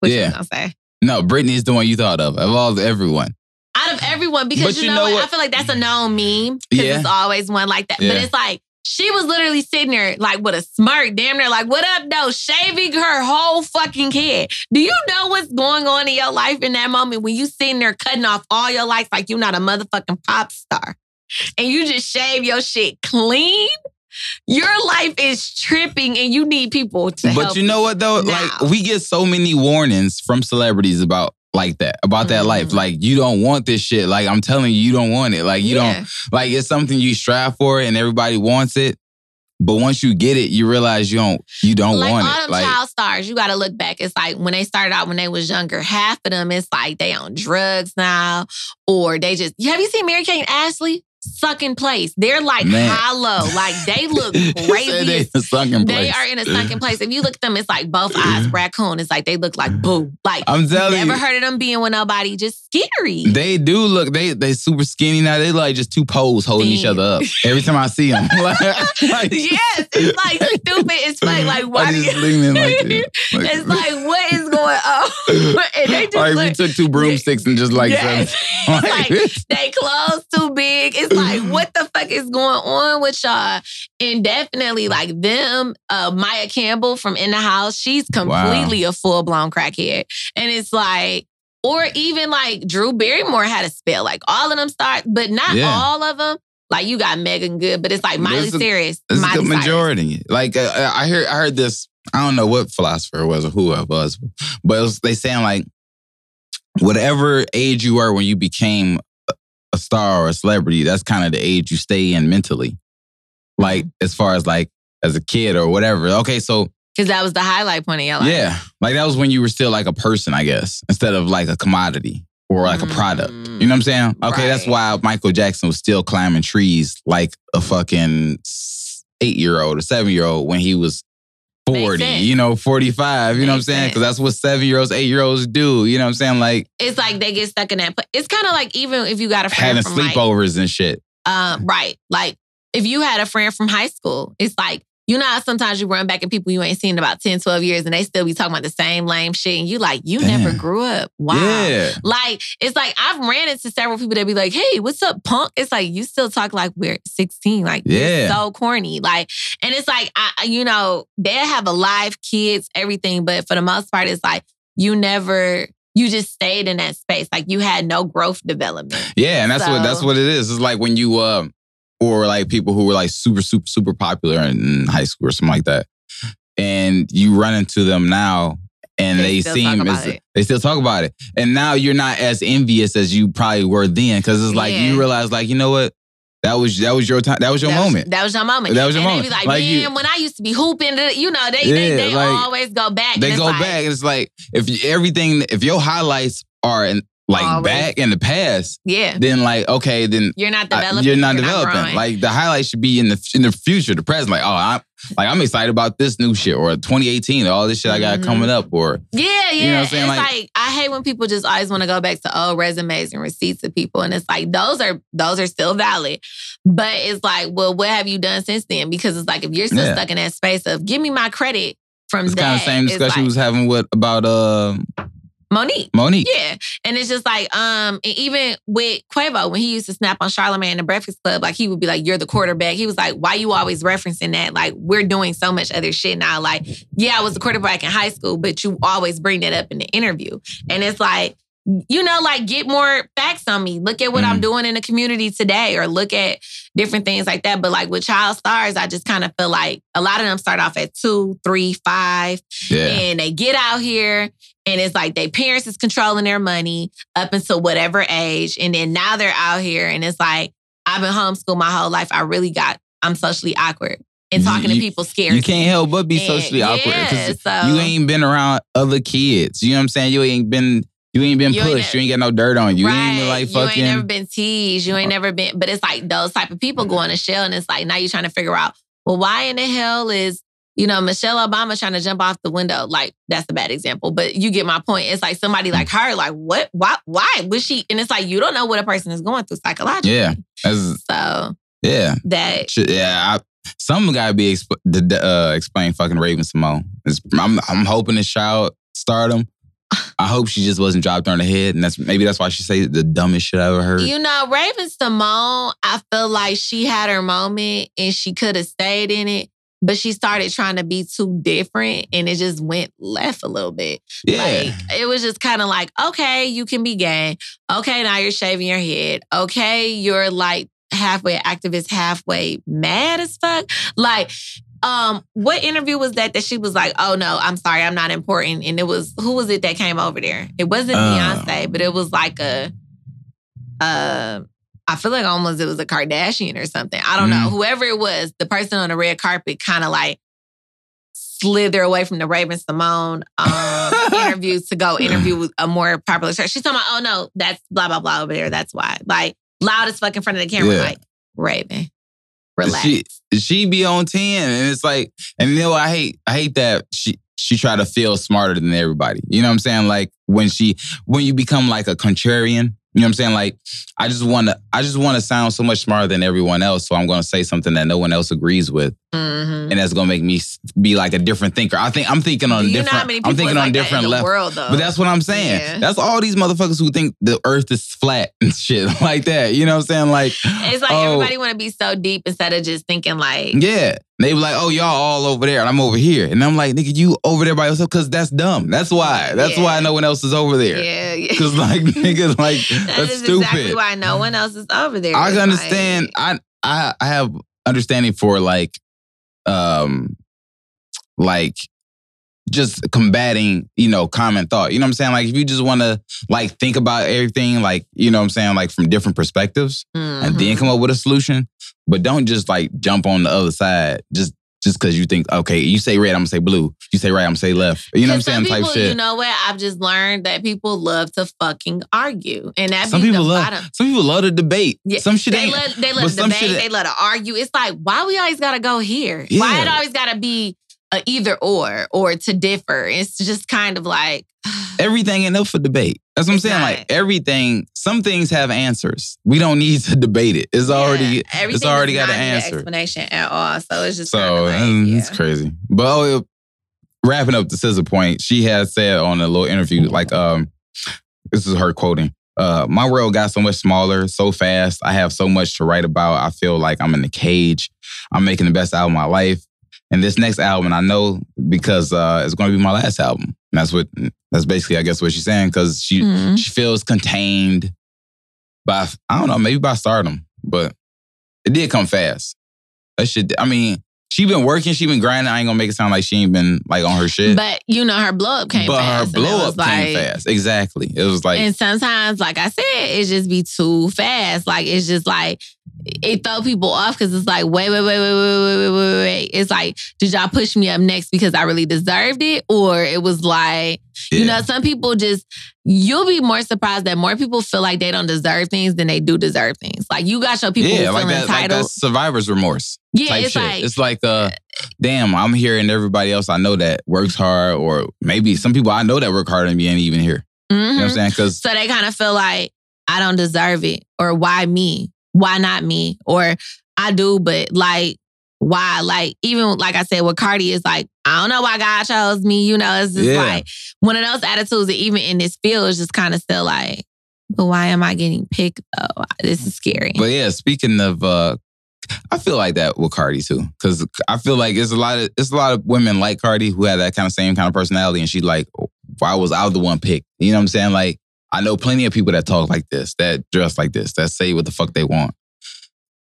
What Yeah. you gonna say? No, Britney's the one you thought of of all everyone. Out of everyone, because you, you know, what? what? I feel like that's a known meme. Because Yeah. it's always one like that. But it's like she was literally sitting there like with a smirk, damn near like, what up, though? Shaving her whole fucking head. Do you know what's going on in your life in that moment when you sitting there cutting off all your life like you're not a motherfucking pop star? And you just shave your shit clean? Your life is tripping and you need people to help But you know what though? now. Like we get so many warnings from celebrities about like that, about that life. Mhm. Like you don't want this shit. Like I'm telling you, you don't want it. Like you Yeah. don't like it's something you strive for and everybody wants it. But once you get it, you realize you don't you don't like want all it. Like child stars, you got to look back. It's like when they started out when they was younger, half of them it's like they on drugs now, or they just. Have you seen Mary Kate Ashley sucking place? They're like Man. hollow, like they look [LAUGHS] crazy. they as- in a sunken They place. are in a sunken place. If you look at them, it's like both eyes raccoon. It's like they look like boo. Like I'm telling never you. heard of them being with nobody. Just scary. They do look they they super skinny now. They like just two poles holding each other up every time I see them. [LAUGHS] like, like, [LAUGHS] yes, it's like stupid. It's like like why do you? like. Like- it's like what is going on? and they just like we took two broomsticks and just like Yes. It's like they clothes too big. It's like what the fuck is going on with y'all? And definitely like them, uh, Maia Campbell from In the House, she's completely a full blown crackhead, and it's like. Or even like Drew Barrymore had a spell, like all of them start, but not Yeah. all of them. Like you got Meagan Good, but it's like Miley a- Cyrus, It's a Miley good Cyrus. majority. Like uh, I heard, I heard this. I don't know what philosopher it was or who it was, but it was, they saying like, whatever age you were when you became a- star or a celebrity, that's kind of the age you stay in mentally. Like Mm-hmm. as far as like as a kid or whatever. Okay, so Because that was the highlight point of your life. yeah, like that was when you were still like a person, I guess, instead of like a commodity or like a product. Mm. You know what I'm saying? Okay, that's why Michael Jackson was still climbing trees like a fucking eight year old or seven year old when he was 40, you know, 45. You know what I'm saying? Because that's what seven year olds, eight year olds do. You know what I'm saying? Like It's like they get stuck in that. But it's kind of like even if you got a friend having from like, sleepovers and shit. Um, right. Like if you had a friend from high school, it's like, you know how sometimes you run back at people you ain't seen in about 10, 12 years and they still be talking about the same lame shit. And you like, you Damn. never grew up. Wow. Yeah. Like, it's like I've ran into several people that be like, hey, what's up, punk? It's like, you still talk like we're 16. Like, Yeah. you're so corny. Like, and it's like, I, you know, they have alive kids, everything. But for the most part, it's like, you never, you just stayed in that space. Like, you had no growth development. Yeah, and that's what that's what it is. It's like when you um or like people who were like super, super, super popular in high school or something like that. And you run into them now and They they, seem as it. they still talk about it. And now you're not as envious as you probably were then. Cause it's like Yeah. you realize, like, you know what? That was that was your time. That was your that moment. Was, that was your moment. That was your and moment. They be like, Like man, you- when I used to be hooping, you know, they they, Yeah, they like, always go back. they go like, back and it's like if you, everything if your highlights are in like Always. back in the past, Yeah, then like okay, then you're not I- developing. you're not developing. growing. like the highlight should be in the in the future, the present. Like, oh, I'm like I'm excited about this new shit or 2018, all this shit I got Mhm. coming up. Or yeah, yeah. you know what I'm saying? It's Like- like, I hate when people just always want to go back to old resumes and receipts of people, and it's like those are those are still valid, but it's like, well, what have you done since then? Because it's like if you're still Yeah. stuck in that space of give me my credit from it's that, kind of same discussion we was having with about uh Mo'Nique. Mo'Nique. Yeah. And it's just like, um, and even with Quavo, when he used to snap on Charlamagne in the Breakfast Club, like he would be like, You're the quarterback. He was like, Why you always referencing that? Like, we're doing so much other shit now. Like, yeah, I was the quarterback in high school, but you always bring that up in the interview. And it's like, you know, like get more facts on me. Look at what I'm Mhm. doing in the community today, or look at different things like that. But like with child stars, I just kind of feel like a lot of them start off at two, three, five, Yeah. and they get out here and it's like their parents is controlling their money up until whatever age and then now they're out here and it's like i've been homeschooled my whole life i really got i'm socially awkward and You- talking to people scares You can't help but be And- socially awkward. 'cause yeah, so You ain't been around other kids. You know what I'm saying? You ain't been you ain't been You ain't pushed. ne- you ain't got no dirt on you. You right. ain't been like you fucking ain't never been teased. You ain't never been, but it's like those type of people going to shell, and it's like now you're trying to figure out, well, why in the hell is you know Michelle Obama trying to jump off the window? Like that's a bad example, but you get my point. It's like somebody like her, like what, why, why was she? And it's like you don't know what a person is going through psychologically. Yeah. So yeah. that Yeah. I, Some gotta be exp- uh, explain fucking Raven-Symoné. It's- I'm I'm hoping it's child stardom. [LAUGHS] I hope she just wasn't dropped on the head, and that's maybe that's why she say the dumbest shit I ever heard. You know, Raven-Symoné, I feel like she had her moment and she could have stayed in it, but she started trying to be too different and it just went left a little bit. yeah, Like it was just kind of like, okay, you can be gay. Okay, now you're shaving your head. Okay, you're like halfway activist, halfway mad as fuck. Like, um, what interview was that that she was like, oh no, I'm sorry, I'm not important. And it was who was it that came over there? It wasn't Uh. Beyonce, but it was like a uh I feel like almost it was a Kardashian or something. I don't know. Mhm. Whoever it was, the person on the red carpet kind of like slither away from the Raven-Symoné um, [LAUGHS] interview to go interview [LAUGHS] with a more popular church. She's talking about, oh no, that's blah blah blah over there. That's why. Like loud as fuck in front of the camera, Yeah. like Raven, relax. She she be on ten, and it's like, and you know, I hate I hate that she she try to feel smarter than everybody. You know what I'm saying? Like when she when you become like a contrarian. You know what I'm saying? Like I just want to I just want to sound so much smarter than everyone else, so I'm going to say something that no one else agrees with, Mhm. and that's going to make me be like a different thinker. I think I'm thinking on Do a you know different. how many people I'm thinking is on like that different in the level. world though? But that's what I'm saying. Yeah. That's all these motherfuckers who think the earth is flat and [LAUGHS] shit like that. You know what I'm saying? Like, it's like oh, everybody want to be so deep instead of just thinking like, Yeah. They be like, oh, y'all all over there, and I'm over here. And I'm like, nigga, you over there by yourself? Because that's dumb. That's why. That's Yeah. why no one else is over there. yeah, yeah. Because, like, [LAUGHS] nigga, like, That that's is stupid. exactly why no one else is over there. I can understand. like- I, I I have understanding for like um like just combating, you know, common thought. You know what I'm saying? Like if you just want to like think about everything like, you know what I'm saying, like from different perspectives and then Mhm. come up with a solution, but don't just like jump on the other side just just cuz you think okay, you say red, I'm to say blue. You say right, I'm to say left. You know what I'm saying? some Type people, shit. You know what? I've just learned that people love to fucking argue, and that some people the love bottom. some people love to debate. Yeah, some shit They love, they love to debate. They love to argue. It's like why we always gotta go here? Why it always gotta be a either or or to differ? It's just kind of like [SIGHS] everything ain't up for debate. That's what I'm saying. not. Like everything, some things have answers. We don't need to [LAUGHS] debate it. It's already Yeah, it's already got not an answer. explanation at all. So it's just So like, mm, yeah. it's crazy. But oh, wrapping up the scissor point, she has said on a little interview, like um, this is her quoting. Uh, my world got so much smaller, so fast. I have so much to write about. I feel like I'm in a cage. I'm making the best out of my life. And this next album, I know because uh, it's going to be my last album. And that's what that's basically, I guess, what she's saying because she Mhm. she feels contained by I don't know, maybe by stardom, but it did come fast. That shit. I mean, she been working, she been grinding. I ain't gonna make it sound like she ain't been like on her shit, But you know, her blow up came fast. but fast. her blow up came like- fast. Exactly. It was like and sometimes, like I said, it just be too fast. Like it's just like it throw people off because it's like, wait, wait, wait, wait, wait, wait, wait, wait, wait. It's like, did y'all push me up next because I really deserved it? Or it was like, you know, some people just you'll be more surprised that more people feel like they don't deserve things than they do deserve things. Like you got your people yeah, like that, like entitled. that survivor's remorse yeah, type it's shit. like it's like, uh, damn, I'm here and everybody else I know that works hard, or maybe some people I know that work harder than me ain't even here. You know what I'm mhm. saying? Because So they kind of feel like I don't deserve it, or why me? Why not me? Or I do, but like why? Like even like I said, with Cardi is like I don't know why God chose me. You know, it's just Yeah. like one of those attitudes that even in this field is just kind of still like, but why am I getting picked though? This is scary. But yeah, speaking of, uh, I feel like that with Cardi too, because I feel like it's a lot of it's a lot of women like Cardi who had that kind of same kind of personality, and she like, why was I the one picked? You know what I'm saying? Like, I know plenty of people that talk like this, that dress like this, that say what the fuck they want,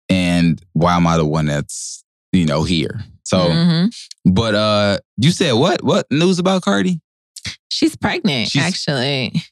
and why am I the one that's you know here? So, Mhm. but uh, you said what? What news about Cardi? she's pregnant. She's- actually,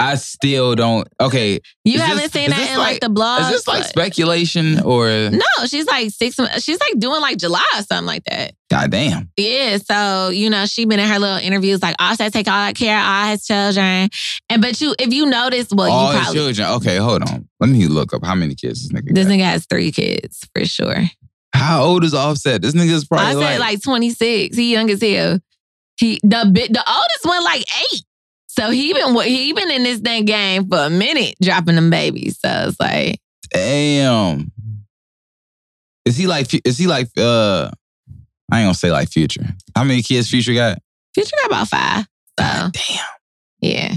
I still don't. Okay, you is haven't this- seen that in like, like- the blog. is this like speculation or? No, she's like six. She's like doing like July or something like that. Goddamn. Yeah, so you know, she been in her little interviews like Offset take all that care of all his children, and but you, if you notice, well, All you his children. Okay, hold on. Let me look up how many kids this nigga this got. nigga has three kids for sure. How old is Offset? This nigga's probably Offset like, like, twenty six. He young as hell. He the bit the oldest one like eight. So he been he been in this thing game for a minute, dropping them babies. So it's like damn. Is he like? Is he like? uh I ain't gonna say like Future. How many kids Future got? Future got about five. So damn. yeah.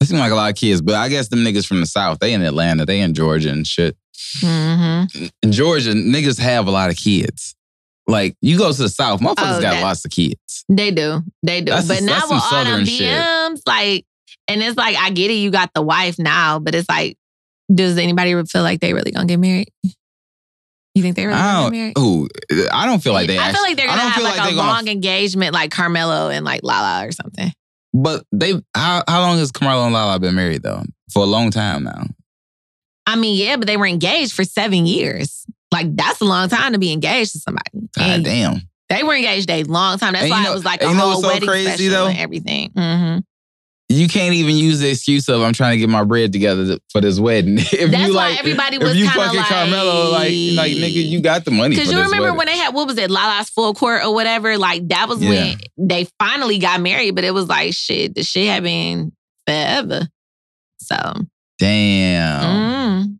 That seem like a lot of kids, but I guess them niggas from the South, they in Atlanta, they in Georgia and shit. hmm In Georgia, niggas have a lot of kids. Like you go to the South, motherfuckers Oh, got that- lots of kids. They do. They do. That's- but now that's with all them shit. DMs, like, and it's like, I get it, you got the wife now, but it's like, does anybody feel like they really gonna get married? You think they really I gonna get don't. married? Ooh, I don't feel like they. I actually, feel like they're I gonna don't have like, like a long engagement, like Carmelo and like Lala or something. But they. How how long has Carmelo and Lala been married though? For a long time now. I mean, yeah, but they were engaged for seven years. Like that's a long time to be engaged to somebody. God damn. They were engaged a long time. That's And you why know- it was like a you whole what's so wedding crazy, special though? and everything. hmm You can't even use the excuse of I'm trying to get my bread together for this wedding. [LAUGHS] if That's you why like, everybody was you kinda fucking like- Carmelo, like, like nigga, you got the money. Because you remember wedding. when they had what was it, Lala's full court or whatever? Like that was Yeah. when they finally got married, but it was like shit. The shit had been forever. So, Damn. mm.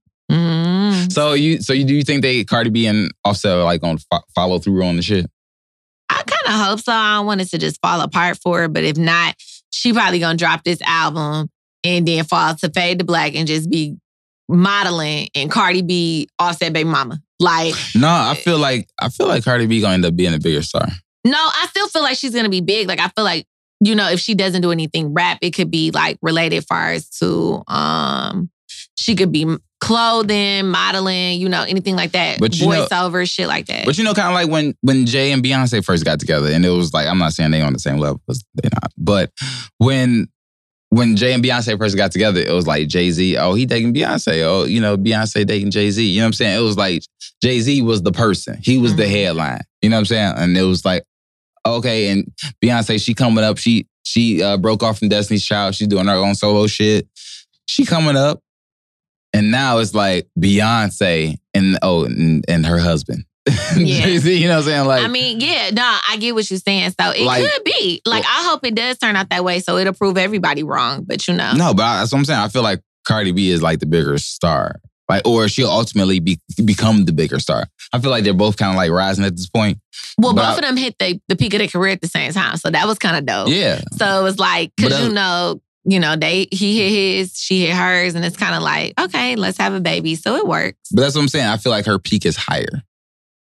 So you, so you do you think they Cardi B and Offset are like on fo- follow through on the shit? I kind of hope so. I don't want it to just fall apart for her, but if not, she probably gonna drop this album and then fall to fade to black and just be modeling and Cardi B Offset baby mama. Like, No, I feel like I feel like Cardi B gonna end up being a bigger star. no, I still feel like she's gonna be big. Like, I feel like you know, if she doesn't do anything rap, it could be like related far as to um, she could be clothing, modeling, you know, anything like that. But you know- voiceover, shit like that. But you know, kind of like when when Jay and Beyonce first got together, and it was like I'm not saying they on the same level because they're not, but when when Jay and Beyonce first got together, it was like Jay Z, oh he dating Beyonce, oh you know Beyonce dating Jay Z. You know what I'm saying? It was like Jay Z was the person, he was the Mhm. headline. You know what I'm saying? And it was like okay, and Beyonce she coming up, she she uh, broke off from Destiny's Child, she's doing her own solo shit. She coming up, and now it's like Beyonce and oh and, and her husband. [LAUGHS] Yeah. You know what I'm saying? Like, I mean, yeah, no, I get what you're saying. So it Like- could be. Like, I hope it does turn out that way so it'll prove everybody wrong. But you know. no, but I, that's what I'm saying. I feel like Cardi B is like the bigger star, like, or she'll ultimately be become the bigger star. I feel like they're both kind of like rising at this point. Well, but both I- of them hit the, the peak of their career at the same time. So that was kind of dope. Yeah, So it was like, because you know, you know, they he hit his, she hit hers, and it's kind of like, okay, let's have a baby. So it works. but that's what I'm saying. I feel like her peak is higher.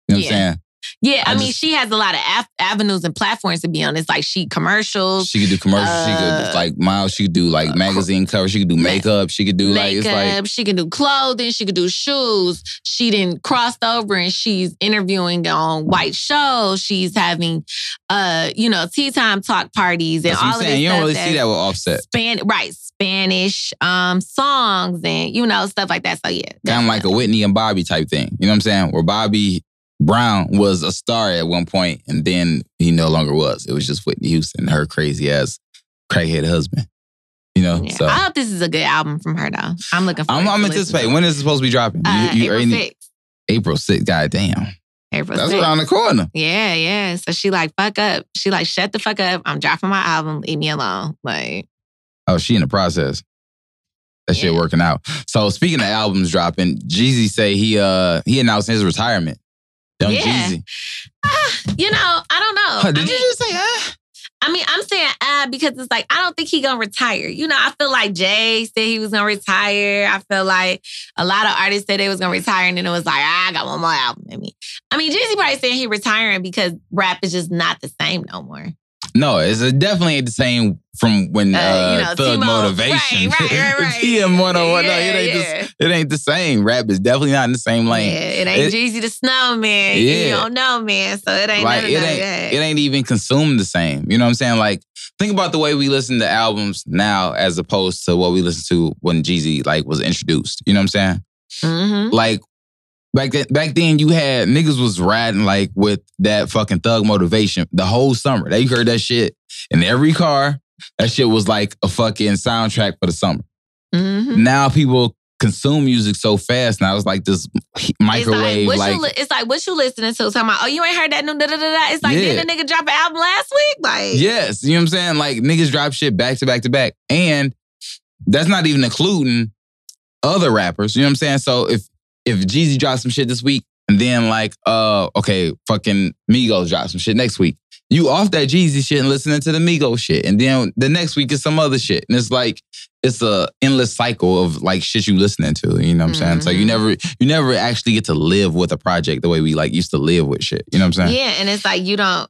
You know what Yeah. I'm saying? Yeah, I, I mean, just- she has a lot of av- avenues and platforms to be on. It's like she commercials, She could do commercials. she Uh, could like miles. She could do like magazine covers. She could do makeup. She could do like it's makeup. like she could do clothing. She could do shoes. She didn't crossed over and she's interviewing on white shows. She's having, uh, you know, tea time talk parties and all I'm of this saying. You don't really see that with Offset. Span right Spanish um songs and you know stuff like that. So yeah, Kind of like a Whitney and Bobby type thing. You know what I'm saying? Where Bobby Brown was a star at one point, and then he no longer was. It was just Whitney Houston, her crazy ass crackhead husband. You know, Yeah. so I hope this is a good album from her though. I'm looking forward. I'm, I'm anticipating. When is it supposed to be dropping? Uh, April already- 6th. April 6th. God damn. April That's 6th. around the corner. Yeah, yeah. So she like fuck up. She like shut the fuck up. I'm dropping my album. Leave me alone. Like Oh, she in the process. That shit working out. So speaking of albums dropping, Jeezy say he uh he announced his retirement. Young Yeah. Jeezy. ah, you know, I don't know. Huh, I Did you mean- just say ah? I mean, I'm saying ah because it's like I don't think he gonna retire. You know, I feel like Jay said he was gonna retire. I feel like a lot of artists said they was gonna retire, and then it was like ah, I got one more album in me. I mean, Jay-Z probably saying he retiring because rap is just not the same no more. No, it's definitely ain't the same from when uh, Uh, you know, Thug T-Mo- Motivation. Right, right, [LAUGHS] right, right. TM 101. No, Yeah, it ain't yeah. the, it ain't the same. Rap is definitely not in the same lane. Yeah, it ain't It- Jeezy the Snowman. Yeah. You don't know, man. So it ain't like it ain't that. it ain't even consumed the same. You know what I'm saying? Like think about the way we listen to albums now as opposed to what we listened to when Jeezy like was introduced. You know what I'm saying? Mhm. Like back then, back then you had niggas was riding like with that fucking thug motivation the whole summer. They heard that shit in every car. That shit was like a fucking soundtrack for the summer. Mhm. Now people consume music so fast. Now it's like this microwave, It's like, like, you it's like what you listening to. Talking about, oh, you ain't heard that new da da da da. It's like, Yeah. did the nigga drop an album last week? Like, yes, you know what I'm saying? Like niggas drop shit back to back to back, and that's not even including other rappers. You know what I'm saying? So if if Jeezy drops some shit this week, and then like, uh, okay, fucking Migos drop some shit next week. You off that Jeezy shit and listening to the Migos shit, and then the next week is some other shit, and it's like it's a endless cycle of like shit you listening to. You know what I'm saying? So you Mhm. never you never actually get to live with a project the way we like used to live with shit. You know what I'm saying? Yeah, and it's like you don't,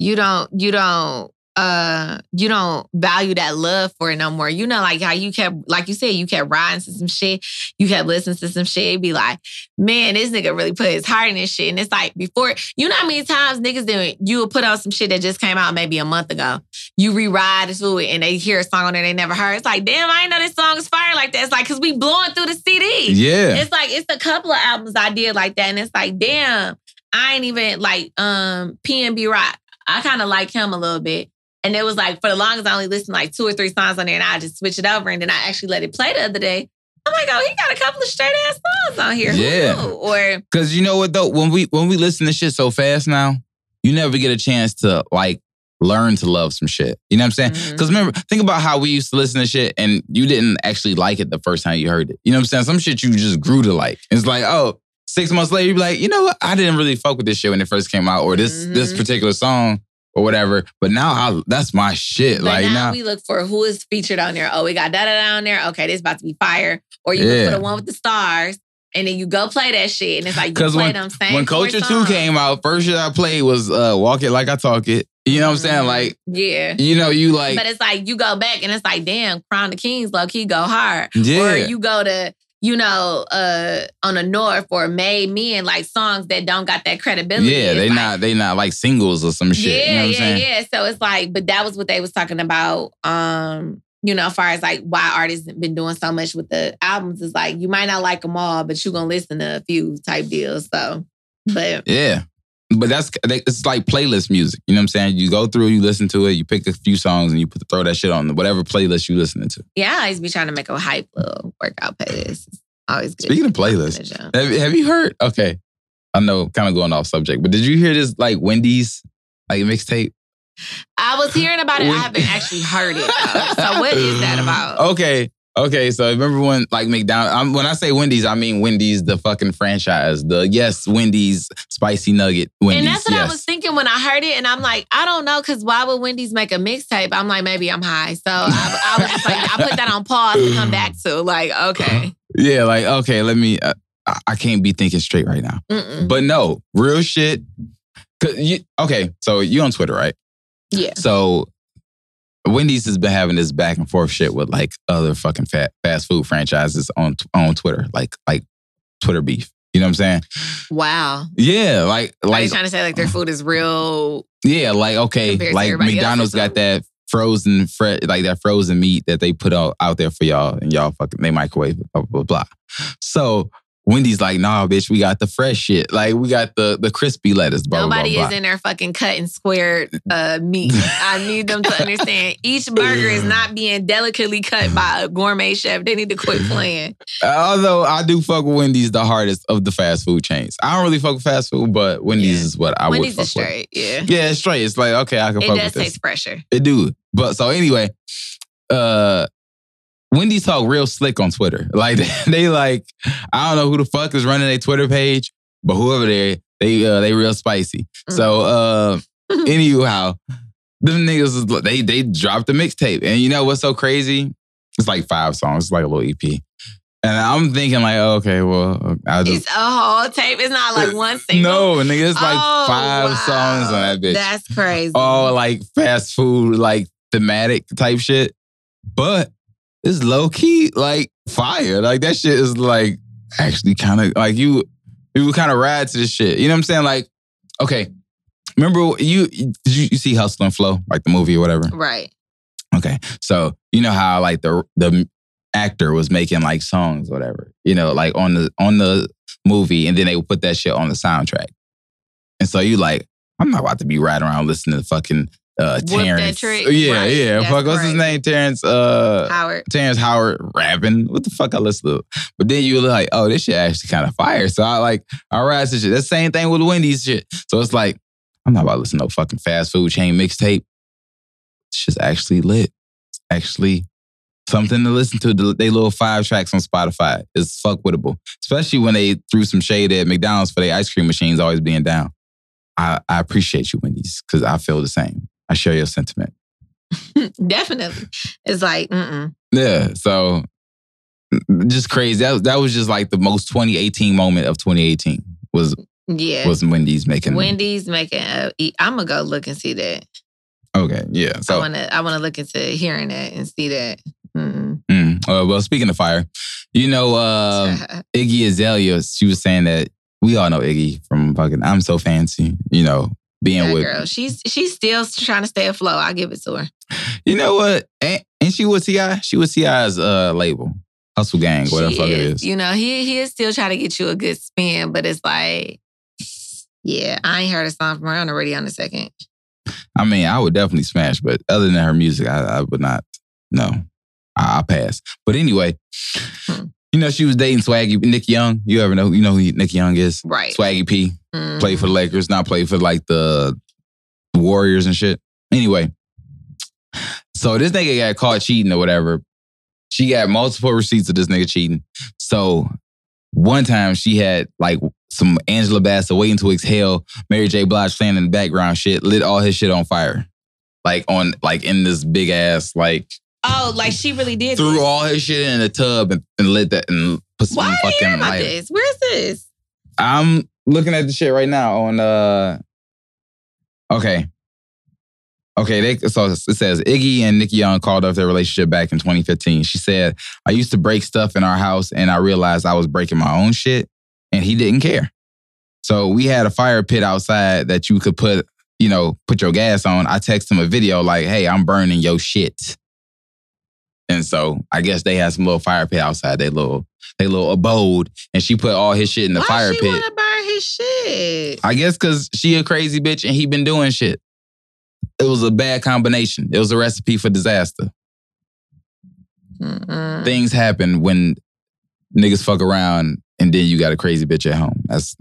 you don't, you don't, uh, you don't value that love for it no more. You know, like how you kept, like you said, you kept riding to some shit, you kept listening to some shit. It'd be like, man, this nigga really put his heart in this shit. And it's like before, you know how many times niggas do you would put on some shit that just came out maybe a month ago. You re-ride to it and they hear a song on there they never heard. It's like, damn, I didn't know this song is fire like that. It's like, cause we blowing through the CD. Yeah. It's like it's a couple of albums I did like that, and it's like, damn, I ain't even like um PNB Rock. I kind of like him a little bit. And it was like for the longest I only listened like two or three songs on there and I just switch it over and then I actually let it play the other day. I'm like, oh, he got a couple of straight ass songs on here. Yeah. Or Cause you know what though, when we when we listen to shit so fast now, you never get a chance to like learn to love some shit. You know what I'm saying? Because remember, think about how we used to listen to shit and you didn't actually like it the first time you heard it. You know what I'm saying? Some shit you just grew to like. It's like, oh, six months later, you be like, you know what? I didn't really fuck with this shit when it first came out, or this this Mhm. particular song or whatever. But now I that's my shit. but like now, now, we look for who is featured on there. Oh, we got da da on there. Okay, this about to be fire. Or you Yeah. look for the one with the stars. And then you go play that shit. And it's like you play when- them same when Culture 2 came out, first shit I played was uh Walk It Like I Talk It. You know what I'm saying? Mhm. Like, Yeah. you know, you like but it's like you go back and it's like, damn, Crown the Kings low key go hard. Yeah. Or you go to, you know, uh on the north or made me and like songs that don't got that credibility. Yeah, It's they like- not they not like singles or some shit. Yeah, you know what I'm yeah, saying? yeah. So it's like, but that was what they was talking about. Um, you know, as far as like why artists been doing so much with the albums is like you might not like them all, but you gonna listen to a few type deals. So, but Yeah. But that's it's like playlist music. You know what I'm saying? You go through, you listen to it, you pick a few songs, and you put throw that shit on whatever playlist you listening to. yeah, I always be trying to make a hype little workout playlist. It's always good. Speaking of playlists, have, have you heard? Okay, I know, kind of going off subject, but did you hear this like Wendy's like mixtape? I was hearing about it. I haven't actually heard it. Though. So what is that [LAUGHS] about? Okay. Okay, so remember when like McDonald's? Um, when I say Wendy's, I mean Wendy's, the fucking franchise. The yes, Wendy's spicy nugget. Wendy's. and that's what I was thinking when I heard it, and I'm like, I don't know, because why would Wendy's make a mixtape? I'm like, maybe I'm high, so I, I was just like, I put that on pause to come back to, like, okay, [LAUGHS] Yeah, like okay, let me. Uh, I, I can't be thinking straight right now. Mm-mm. But no, real shit. 'Cause you, okay, so you on Twitter, right? yeah, So Wendy's has been having this back and forth shit with like other fucking fat, fast food franchises on on Twitter, like like Twitter beef. You know what I'm saying? wow. Yeah, like Are you like trying to say like their food is real? yeah, like okay, like everybody else or McDonald's got that frozen fre- like that frozen meat that they put out, out there for y'all and y'all fucking they microwave it, blah blah blah. So Wendy's like, nah, bitch, we got the fresh shit. Like we got the the crispy lettuce. Blah, blah, Nobody blah, is in there fucking cutting squared uh, meat. I need them to understand each [LAUGHS] burger is not being delicately cut by a gourmet chef. They need to quit playing. Although I do fuck with Wendy's the hardest of the fast food chains. I don't really fuck with fast food, but Wendy's Yeah. is what I Wendy's would fuck is straight, yeah. with. Yeah, it's straight. It's like okay, I can It fuck does with this. taste fresher. It do. But so anyway, uh Wendy's talk real slick on Twitter. [LAUGHS] Like they like, I don't know who the fuck is running their Twitter page, but whoever they they uh they real spicy. So uh [LAUGHS] anyhow, them niggas they they dropped the mixtape. And you know what's so crazy? It's like five songs, it's like a little EP. And I'm thinking like, okay, well, I'll just It's a whole tape. It's not like one single. no, nigga, it's like Oh, five wow. songs on that bitch. That's crazy. all like fast food, like thematic type shit. But it's low key, like fire. Like that shit is like actually kind of like you, you would kind of ride to this shit. You know what I'm saying? Like, okay, remember you did you, you see Hustle and Flow, like the movie or whatever? right. Okay, so you know how like the the actor was making like songs, or whatever. You know, like on the on the movie, and then they would put that shit on the soundtrack. And so you like, I'm not about to be riding around listening to fucking uh, Terrence. trick. Yeah, Right, yeah. that's Fuck, what's his name? Terrence. Uh, Howard. Terrence Howard rapping. What the fuck I listen to? But then you like, oh, this shit actually kind of fire. So I like, I ride this shit. That's the same thing with Wendy's shit. So it's like, I'm not about to listen to no fucking fast food chain mixtape. It's just actually lit. It's actually something to listen to. They little five tracks on Spotify is fuck wittable, especially when they threw some shade at McDonald's for their ice cream machines always being down. I, I appreciate you, Wendy's, because I feel the same. I share your sentiment. [LAUGHS] Definitely. It's like, mm-mm. Yeah, so just crazy. That, that was just like the most 2018 moment of 2018 was Yeah. was Wendy's making. Wendy's making a, I'm gonna go look and see that. Okay, yeah. So I wanna I wanna look into hearing that and see that. Mm-mm. mm, uh, well, speaking of fire, you know, uh, [LAUGHS] Iggy Azalea, she was saying that we all know Iggy from fucking I'm So Fancy, you know, being that with, girl, she's she's still trying to stay afloat. I'll give it to her. you know what? And, ain't she with T.I.? She with T.I.'s uh, label, Hustle Gang, whatever fuck it is. You know, he he is still trying to get you a good spin, but it's like, yeah, I ain't heard a song from her on the radio in a second. I mean, I would definitely smash, but other than her music, I, I would not. No, I, I'll pass. But anyway, Hmm. You know, she was dating Swaggy Nick Young. You ever know? You know who Nick Young is? Right. Swaggy P. Mhm. Played for the Lakers, not played for like the Warriors and shit. Anyway, so this nigga got caught cheating or whatever. She got multiple receipts of this nigga cheating. So one time she had like some Angela Bassett waiting to exhale, Mary J. Blige playing in the background shit, lit all his shit on fire. Like on like in this big ass, like Oh, like she really did. threw this. all his shit in the tub and, and lit that and put some Why fucking about this? Where's this? I'm looking at the shit right now on uh okay. Okay, they so it says Iggy and Nicki Young called off their relationship back in 2015. She said, I used to break stuff in our house and I realized I was breaking my own shit and he didn't care. So we had a fire pit outside that you could put, you know, put your gas on. I text him a video like, hey, I'm burning your shit. And so I guess they had some little fire pit outside their little they little abode, and she put all his shit in the Why fire she pit. want to burn his shit? I guess because she a crazy bitch and he been doing shit. It was a bad combination. It was a recipe for disaster. Mm-mm. Things happen when niggas fuck around and then you got a crazy bitch at home. That's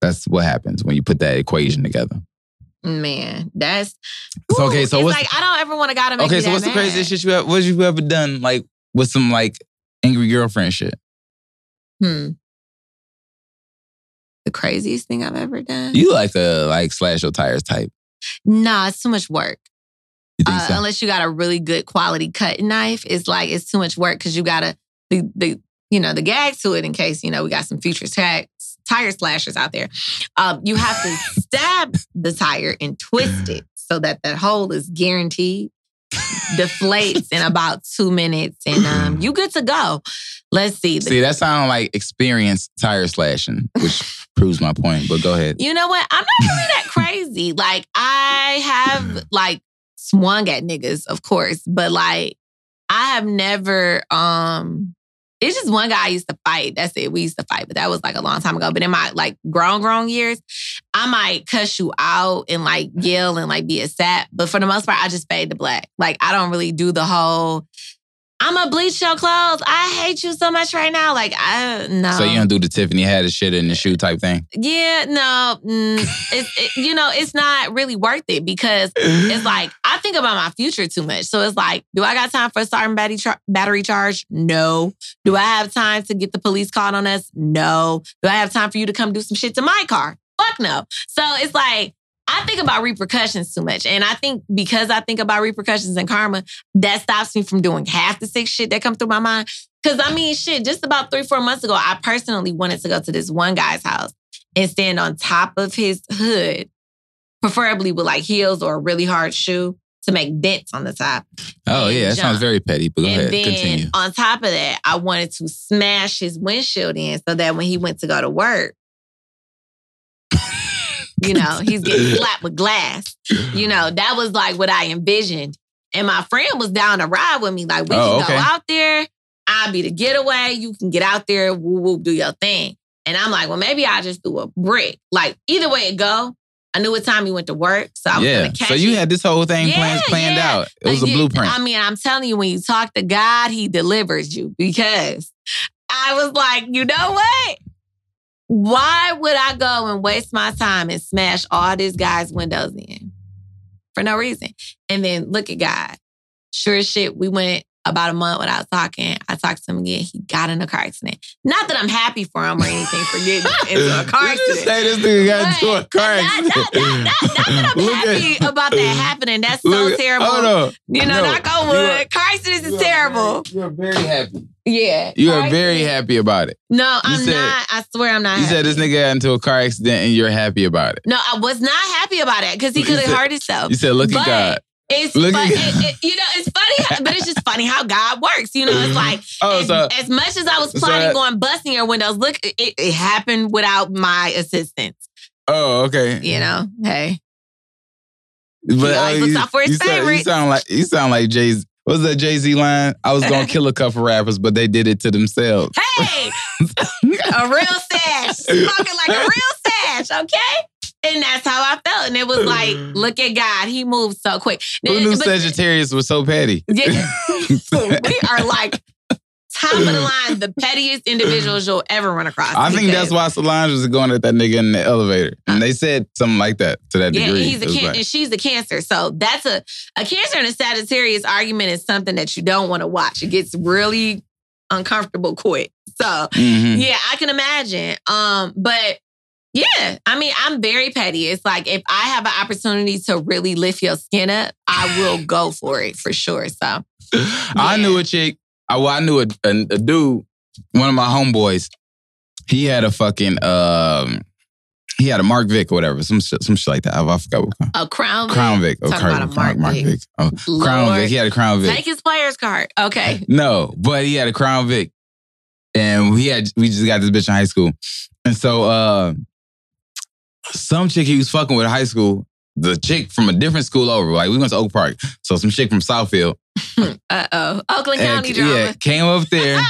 that's what happens when you put that equation together. Man, that's So, okay, so what's- like I don't ever want to gotta make Okay, so what's the craziest shit you ever what you ever done like with some like angry girlfriend shit? Hmm. The craziest thing I've ever done? You like the like slash your tires type. Nah, it's too much work. You Uh, so? Unless you got a really good quality cutting knife, it's like it's too much work because you gotta the the you know the gag to it in case you know we got some future tags, tire slashers out there. Um, you have to [LAUGHS] stab the tire and twist it so that that hole is guaranteed deflates in about two minutes and um you good to go. Let's see. See, that sounds like experienced tire slashing, which [LAUGHS] proves my point. But go ahead. You know what? I'm not really that crazy. Like I have like swung at niggas, of course, but like I have never um it's just one guy I used to fight. That's it. We used to fight, but that was like a long time ago. But in my like grown, grown years, I might cuss you out and like yell and like be a sap. But for the most part, I just fade to black. Like I don't really do the whole I'm gonna bleach your clothes. I hate you so much right now. Like I no. So you don't do the Tiffany had shit in the shoe type thing? Yeah, no, mm, it's it, you know it's not really worth it because it's [LAUGHS] like I think about my future too much. So it's like, do I got time for a starting battery char- battery charge? No. Do I have time to get the police called on us? No. Do I have time for you to come do some shit to my car? Fuck no. So it's like I think about repercussions too much, and I think because I think about repercussions and karma, that stops me from doing half the sick shit that come through my mind. Because I mean, shit, just about three, four months ago, I personally wanted to go to this one guy's house and stand on top of his hood, preferably with like heels or a really hard shoe to make dents on the top. Oh yeah, that sounds very petty. But go and ahead, then continue. on top of that, I wanted to smash his windshield in so that when he went to go to work, you know, [LAUGHS] he's getting slapped with glass. You know, that was like what I envisioned. And my friend was down to ride with me. Like, we Oh, can okay. go out there. I'll be the getaway. You can get out there, woo woo, do your thing. And I'm like, well, maybe I'll just do a brick. Like, either way it go, I knew what time he went to work. So I was yeah. gonna catch So you had this whole thing Yeah, planned planned yeah. out. It was a Like, you- blueprint. I mean, I'm telling you, when you talk to God, He delivers you because I was like, you know what? Why would I go and waste my time and smash all this guy's windows in for no reason? And then look at God. Sure as shit, we went about a month without talking. I talked to him again. He got in a car accident. Not that I'm happy for him or anything for getting [LAUGHS] into a car You accident. say this nigga got into a car not, not, not, not, not that I'm [LAUGHS] Look at- happy about that [LAUGHS] happening. That's so Look at- terrible. Hold on. You know, No, knock on wood. car accidents is terrible. You are very happy. Yeah. You are very happy about it. No, I'm said- not. I swear I'm not. You said this nigga got into a car accident and you're happy about it. No, I was not happy about it because he could have hurt himself. You said, look at God. It's Look fun, it, it- you know, it's funny, but it's just funny how God works. You know, it's like Oh, as, so as much as I was so plotting that- on busting your windows, look, it, it happened without my assistance. oh, okay. You know, hey, But always uh, looks out for his you sound, you sound like you sound like Jay. What was that Jay Z line? I was gonna kill a couple rappers, but they did it to themselves. hey, [LAUGHS] a real sash, smoking like a real sash, okay. And that's how I felt, and it was like, [LAUGHS] look at God, He moves so quick. Who knew But- Sagittarius was so petty? Yeah. [LAUGHS] we are like top of the [CLEARS THROAT] line, the pettiest individuals you'll ever run across. I think that's why Solange was going at that nigga in the elevator, and they said something like that to that Yeah, degree. he's a can- like- and she's a cancer. So that's a a cancer and a Sagittarius argument is something that you don't want to watch. It gets really uncomfortable quick. So Mhm. yeah, I can imagine. Um, but yeah, I mean, I'm very petty. It's like if I have an opportunity to really lift your skin up, I will go for it for sure. So [LAUGHS] I knew a chick. I, well, I knew a, a, a dude. One of my homeboys. He had a fucking um. He had a Mark Vic or whatever, some shit, some shit like that. I, I forgot what a crown, Crown Vic. Oh, Talking about a Crown, Mark Vic. Oh, Crown. Vic. He had a Crown Vic. Take his player's card. Okay. [LAUGHS] No, but he had a Crown Vic, and we had we just got this bitch in high school, and so uh, some chick he was fucking with in high school, the chick from a different school over, like we went to Oak Park, so some chick from Southfield, [LAUGHS] Uh oh. Oakland and, County drama. yeah, came up there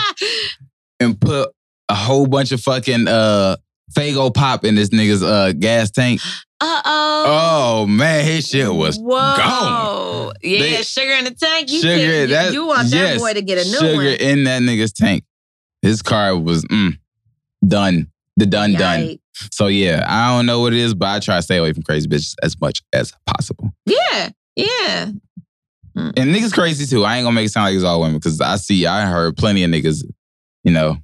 [LAUGHS] and put a whole bunch of fucking uh Faygo pop in this nigga's uh gas tank. Uh oh. Oh man, his shit was Whoa. gone. Yeah, They- sugar in the tank. You, sugar. you, that you want that yes, boy to get a new sugar one. in that nigga's tank. His car was mm, done. The done done. So yeah, I don't know what it is, but I try to stay away from crazy bitches as much as possible. Yeah. Yeah. Hmm. And niggas crazy too. I ain't gonna make it sound like it's all women because I see, I heard plenty of niggas, you know,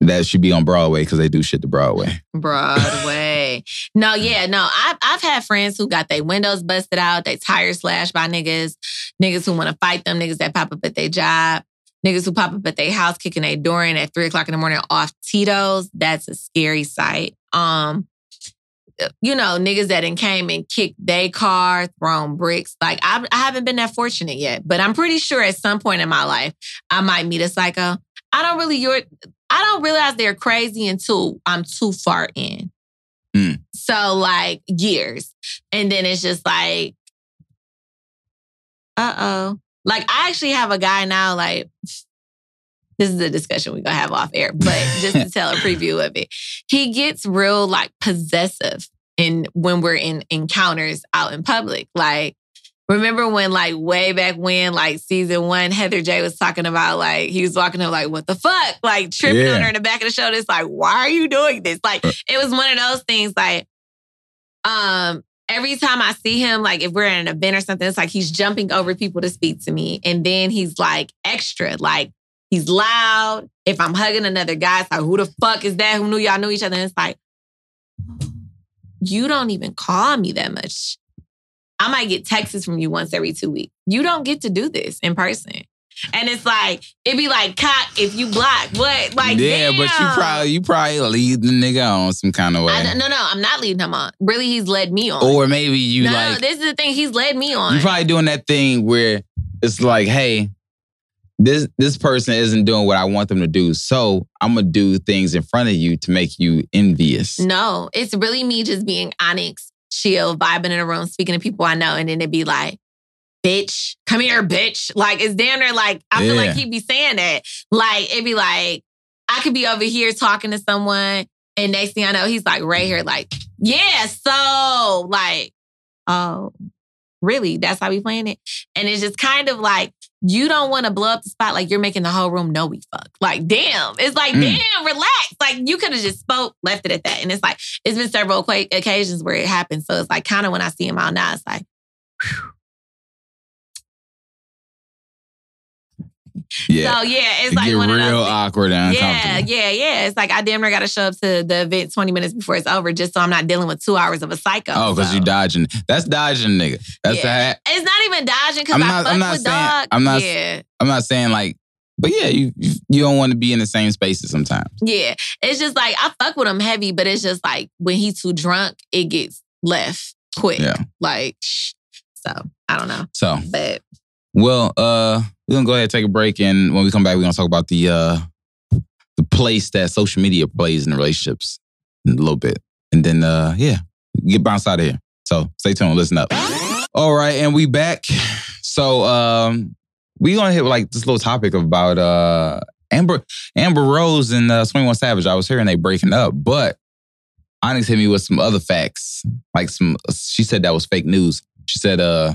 that should be on Broadway because they do shit to Broadway. Broadway. [LAUGHS] no, yeah, no. I've I've had friends who got their windows busted out, they tires slashed by niggas, niggas who want to fight them, niggas that pop up at their job, niggas who pop up at their house kicking their door in at three o'clock in the morning off Tito's. That's a scary sight. Um, you know, niggas that came and kicked their car, thrown bricks. Like I, I haven't been that fortunate yet, but I'm pretty sure at some point in my life I might meet a psycho. I don't really your I don't realize they're crazy until I'm too far in. Mm. So like years. And then it's just like, uh-oh. Like I actually have a guy now, like, this is a discussion we're gonna have off air, but [LAUGHS] just to tell a preview of it. He gets real like possessive in when we're in encounters out in public. Like, remember when like way back when, like season one, Heather J was talking about like he was walking up like, what the fuck? Like tripping Yeah. on her in the back of the shoulder. It's like, why are you doing this? Like it was one of those things like um every time I see him, like if we're at an event or something, it's like he's jumping over people to speak to me. And then he's like extra, like he's loud. If I'm hugging another guy, it's like, who the fuck is that? Who knew y'all knew each other? And it's like, you don't even call me that much. I might get texts from you once every two weeks. You don't get to do this in person. And it's like, it'd be like cock if you block. What? Like, yeah, but you probably you probably lead the nigga on some kind of way. I, no, no, I'm not leading him on. Really, he's led me on. or maybe you no, like this is the thing. He's led me on. You're probably doing that thing where it's like, hey, this this person isn't doing what I want them to do, so I'm gonna do things in front of you to make you envious. no, it's really me just being Onyx, chill, vibing in a room, speaking to people I know, and then it'd be like, bitch, come here, bitch. Like, it's damn near like, I feel Yeah. like he'd be saying that. Like, it'd be like, I could be over here talking to someone, and next thing I know, he's like right here, like, yeah, so, like, oh, really? That's how we playing it? And it's just kind of like, you don't want to blow up the spot like you're making the whole room know we fuck. Like, damn. It's like, Mm. damn, relax. Like, you could have just spoke, left it at that. And it's like, it's been several qua- occasions where it happened. So it's like, kind of when I see him out now, it's like, whew. Yeah. So yeah, it's it like one real of those. awkward and Yeah, uncomfortable. yeah, yeah. It's like I damn near got to show up to the event 20 minutes before it's over just so I'm not dealing with two hours of a psycho. Oh, because so. you dodging. That's dodging, nigga. That's Yeah. the It's not even dodging because I'm I not- fuck I'm not with saying- dog. I'm not- Yeah, I'm not saying like, but yeah, you you, you don't want to be in the same spaces sometimes. yeah. It's just like I fuck with him heavy, but it's just like when he's too drunk, it gets left quick. Yeah. Like, so I don't know, So, but well, uh, we're gonna go ahead and take a break, and when we come back, we're gonna talk about the uh, the place that social media plays in relationships in a little bit, and then uh, yeah, get bounced out of here. So stay tuned, listen up. All right, and we back. So um, we gonna hit like this little topic about uh Amber Amber Rose and uh, Twenty One Savage. I was hearing they breaking up, but Onyx hit me with some other facts. Like some, she said that was fake news. She said uh,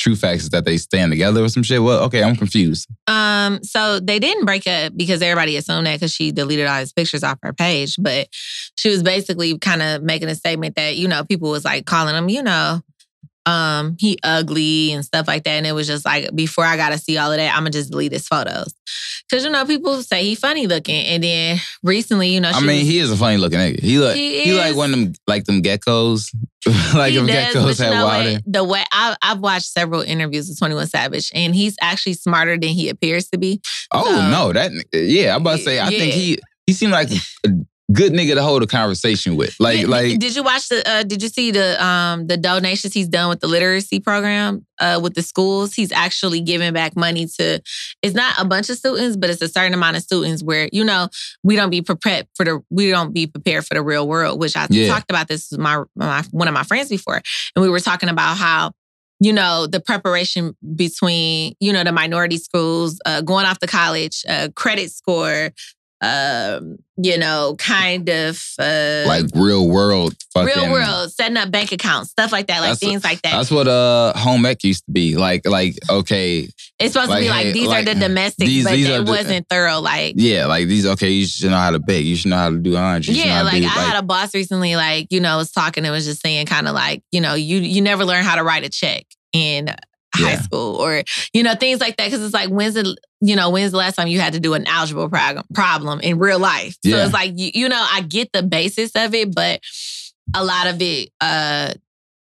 true facts is that they stand together or some shit. Well, okay, I'm confused. Um, so they didn't break up because everybody assumed that because she deleted all his pictures off her page. But she was basically kind of making a statement that, you know, people was like calling him, you know, um, he ugly and stuff like that. And it was just like, before I gotta see all of that, I'ma just delete his photos. Cause you know, people say he funny looking. And then recently, you know, I mean, was- he is a funny looking nigga. He look, He he, like one of them, like them geckos. [LAUGHS] like he if does, geckos you had know what? The way I, I've watched several interviews with Twenty One Savage, and he's actually smarter than he appears to be. Oh So- no, that yeah. I'm about to say. I think he he seemed like a good nigga to hold a conversation with. Like Did- like did you watch the? Uh, did you see the um the donations he's done with the literacy program uh with the schools? He's actually giving back money to. It's not a bunch of students, but it's a certain amount of students where you know we don't be prepared for the we don't be prepared for the real world. Which I Yeah. talked about this with my, my one of my friends before, and we were talking about how you know the preparation between you know the minority schools uh, going off to college uh, credit score um you know kind of uh like real world fucking real world setting up bank accounts stuff like that like things like that That's what uh home ec used to be. Like like okay, it's supposed like, to be like hey, these like, are the domestics these- but these it the- wasn't thorough like yeah, like these okay, you should know how to bake. You should know how to do laundry. Yeah, like do, I had a boss recently, like, you know, was talking and was just saying kind of like, you know, you you never learn how to write a check in high Yeah. school or, you know, things like that. Cause it's like, when's the, you know, when's the last time you had to do an algebra problem problem in real life? So it's like, you, you know, I get the basis of it, but a lot of it, uh,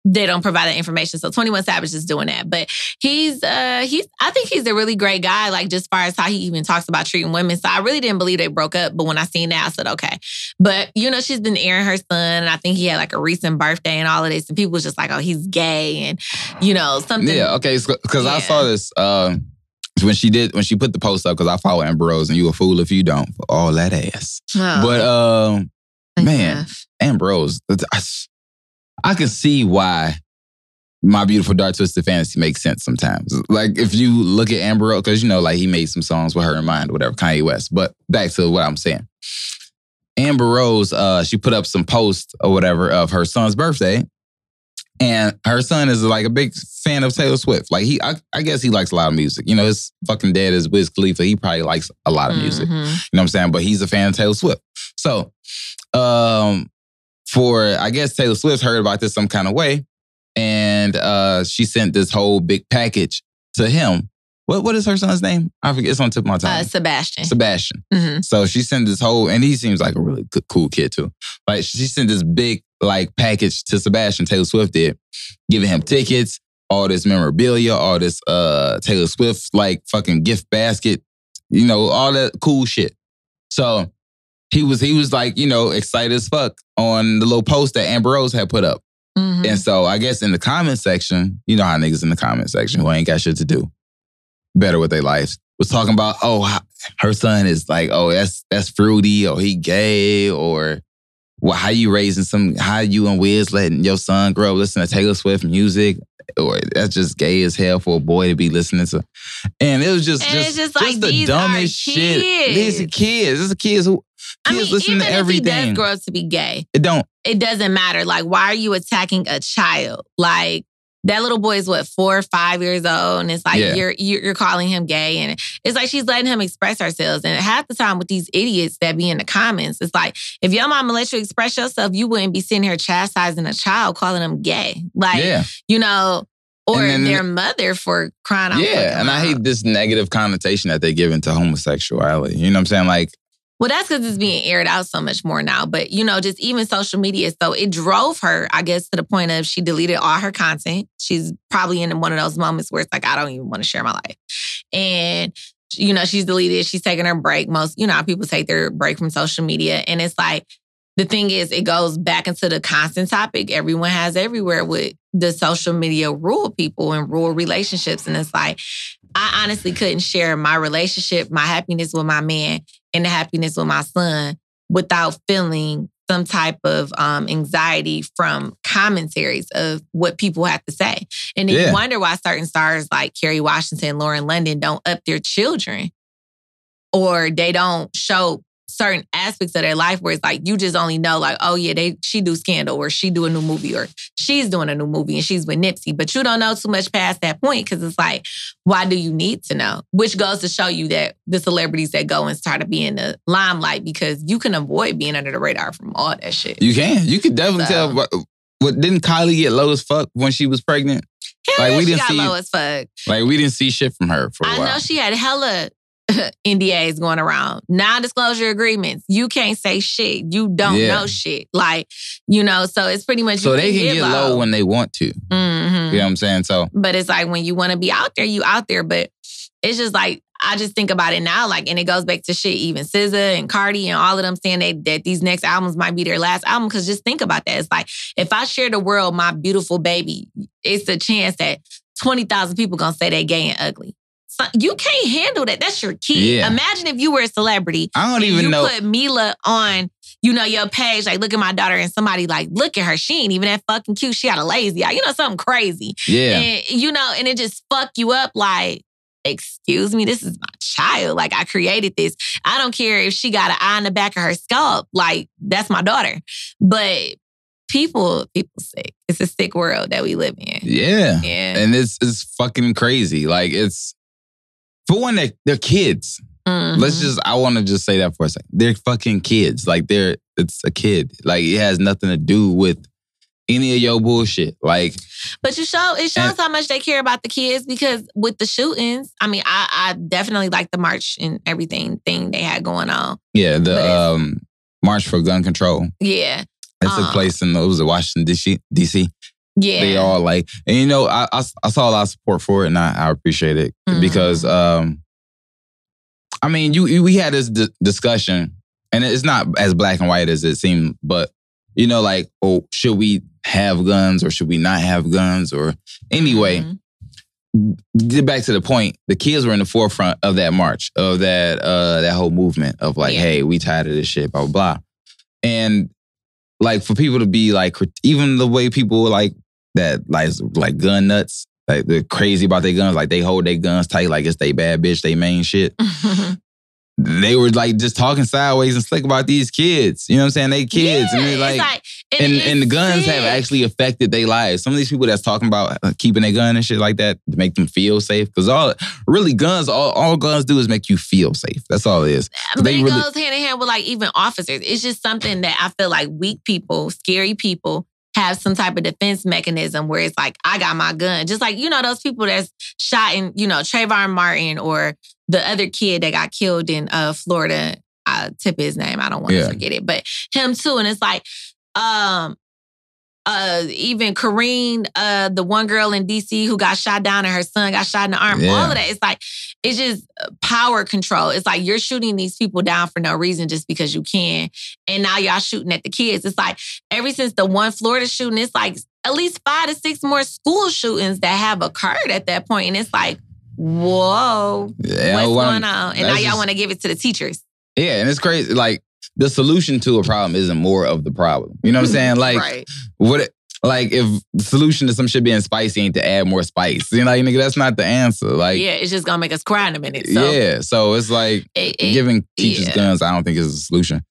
they don't provide that information. So 21 Savage is doing that. But he's uh he's I think he's a really great guy, like just far as how he even talks about treating women. So I really didn't believe they broke up. But when I seen that, I said, okay. But you know, she's been airing her son, and I think he had like a recent birthday and all of this. And people was just like, oh, he's gay, and you know, something. Yeah, okay, because I saw this um when she did when she put the post up because I follow Amber Rose and you a fool if you don't for all that ass. Oh, But um man. yeah. Amber Rose, I, can see why my beautiful dark twisted fantasy makes sense sometimes. Like if you look at Amber Rose, because you know, like he made some songs with her in mind, whatever, Kanye West. But back to what I'm saying. Amber Rose, uh, she put up some posts or whatever of her son's birthday. And her son is like a big fan of Taylor Swift. Like he, I, I guess he likes a lot of music. You know, his fucking dad is Wiz Khalifa. He probably likes a lot of music. Mhm. You know what I'm saying? But he's a fan of Taylor Swift. So, um, for I guess Taylor Swift heard about this some kind of way, and uh, she sent this whole big package to him. What what is her son's name? I forget. It's on the tip of my Uh, tongue. Sebastian. Sebastian. Mhm. So she sent this whole, and he seems like a really good, cool kid too. Like she sent this big like package to Sebastian. Taylor Swift did, giving him tickets, all this memorabilia, all this uh Taylor Swift like fucking gift basket, you know, all that cool shit. So he was he was like you know excited as fuck on the little post that Amber Rose had put up. Mhm. And so I guess in the comment section, you know how niggas in the comment section who ain't got shit to do, better with their lives, was talking about, oh, her son is like, oh, that's that's fruity, or he gay, or well, how you raising some, how you and Wiz letting your son grow up listening to Taylor Swift music, or that's just gay as hell for a boy to be listening to. And it was just, And just, it's just like, the dumbest shit. These are kids. kids. These are kids who I mean, listen even to if he everything. does grow up to be gay, it don't. it doesn't matter. Like, why are you attacking a child? Like that little boy is what four or five years old, and it's like Yeah. you're you're calling him gay, and it's like she's letting him express herself. And half the time with these idiots that be in the comments, it's like if your mama let you express yourself, you wouldn't be sitting here chastising a child, calling him gay. Like yeah. you know. or then- their mother for crying out. yeah, and I hate this negative connotation that they give into homosexuality. You know what I'm saying? Like, Well, that's because it's being aired out so much more now. But you know, just even social media. So it drove her, I guess, to the point of she deleted all her content. She's probably in one of those moments where it's like, I don't even want to share my life. And you know, she's deleted. She's taking her break. Most, you know, people take their break from social media, and it's like the thing is, it goes back into the constant topic everyone has everywhere with the social media rural people and rural relationships, and it's like. I honestly couldn't share my relationship, my happiness with my man, and the happiness with my son without feeling some type of um, anxiety from commentaries of what people have to say. And then Yeah. you wonder why certain stars like Kerry Washington, Lauren London don't up their children or they don't show certain aspects of their life where it's like you just only know like oh yeah they she do scandal or she do a new movie or she's doing a new movie and she's with Nipsey but you don't know too much past that point because it's like why do you need to know which goes to show you that the celebrities that go and start to be in the limelight because you can avoid being under the radar from all that shit you can. You could definitely So- tell. What, what didn't Kylie get low as fuck when she was pregnant? Hell Like, we didn't see- low as fuck Like we didn't see shit from her for a I while. I know she had hella [LAUGHS] NDAs going around, non-disclosure agreements. You can't say shit. You don't Yeah. know shit. Like, you know, so it's pretty much so they can get low when they want to. Mhm. You know what I'm saying? So But it's like when you want to be out there, you out there. But it's just like I just think about it now, like, and it goes back to shit. Even SZA and Cardi and all of them saying that that these next albums might be their last album. Because just think about that. It's like if I share the world my beautiful baby, it's a chance that twenty thousand people gonna say they gay and ugly. You can't handle that. That's your kid. Yeah. Imagine if you were a celebrity I don't and even you know. put Mila on, you know, your page, like, look at my daughter, and somebody like, look at her. She ain't even that fucking cute. She got a lazy eye. You know, something crazy. yeah. And you know, and it just fuck you up like, excuse me, this is my child. Like I created this. I don't care if she got an eye in the back of her scalp. Like, that's my daughter. But people, people sick. It's a sick world that we live in. yeah. Yeah. And it's it's fucking crazy. Like it's for one, they're, they're kids. Let's Mhm. just I want to just say that for a second. They're fucking kids. Like they're it's a kid. Like it has nothing to do with any of your bullshit. Like But you show it shows And- how much they care about the kids because with the shootings, I mean, I, I definitely like the march and everything thing they had going on. yeah, the um March for Gun Control. Yeah. It took Uh. place in what was it, Washington DC. Yeah. They all like, and you know, I, I I saw a lot of support for it, and I, I appreciate it Mhm. because, um, I mean, you, you we had this d- discussion, and it's not as black and white as it seemed, but you know, like, oh, should we have guns or should we not have guns? Or anyway, Mhm. get back to the point. The kids were in the forefront of that march, of that uh that whole movement of like, Yeah. hey, we tired of this shit, blah blah blah. And like for people to be like, even the way people like that, like like gun nuts, like they're crazy about their guns, like they hold their guns tight, like it's they bad bitch, they main shit. [LAUGHS] They were like just talking sideways and slick about these kids. You know what I'm saying? They kids, and Yeah, they it's like and, and, and the guns have actually affected their lives. Some of these people that's talking about uh, keeping their gun and shit like that to make them feel safe. Because all really guns, all, all guns do is make you feel safe. That's all it is. But they it really- goes hand in hand with like even officers. It's just something that I feel like weak people, scary people have some type of defense mechanism where it's like, I got my gun. Just like, you know, those people that's shot in, you know, Trayvon Martin or the other kid that got killed in uh Florida. I tip his name. I don't want to Yeah. forget it. But him too. And it's like, um, uh, even Korryn, uh, the one girl in DC who got shot down and her son got shot in the arm. Yeah. All of that. It's like it's just uh, power control. It's like you're shooting these people down for no reason just because you can. And now y'all shooting at the kids. It's like ever since the one Florida shooting, it's like at least five to six more school shootings that have occurred at that point. And it's like, whoa, Yeah, what's what going on? And now y'all want to give it to the teachers. Yeah, and it's crazy. Like the solution to a problem isn't more of the problem. You know what I'm saying? Like right. what? Like if the solution to some shit being spicy ain't to add more spice, you know, like nigga, that's not the answer. Like yeah, it's just gonna make us cry in a minute. So yeah, so it's like it- it- giving teachers yeah. guns. I don't think is a solution.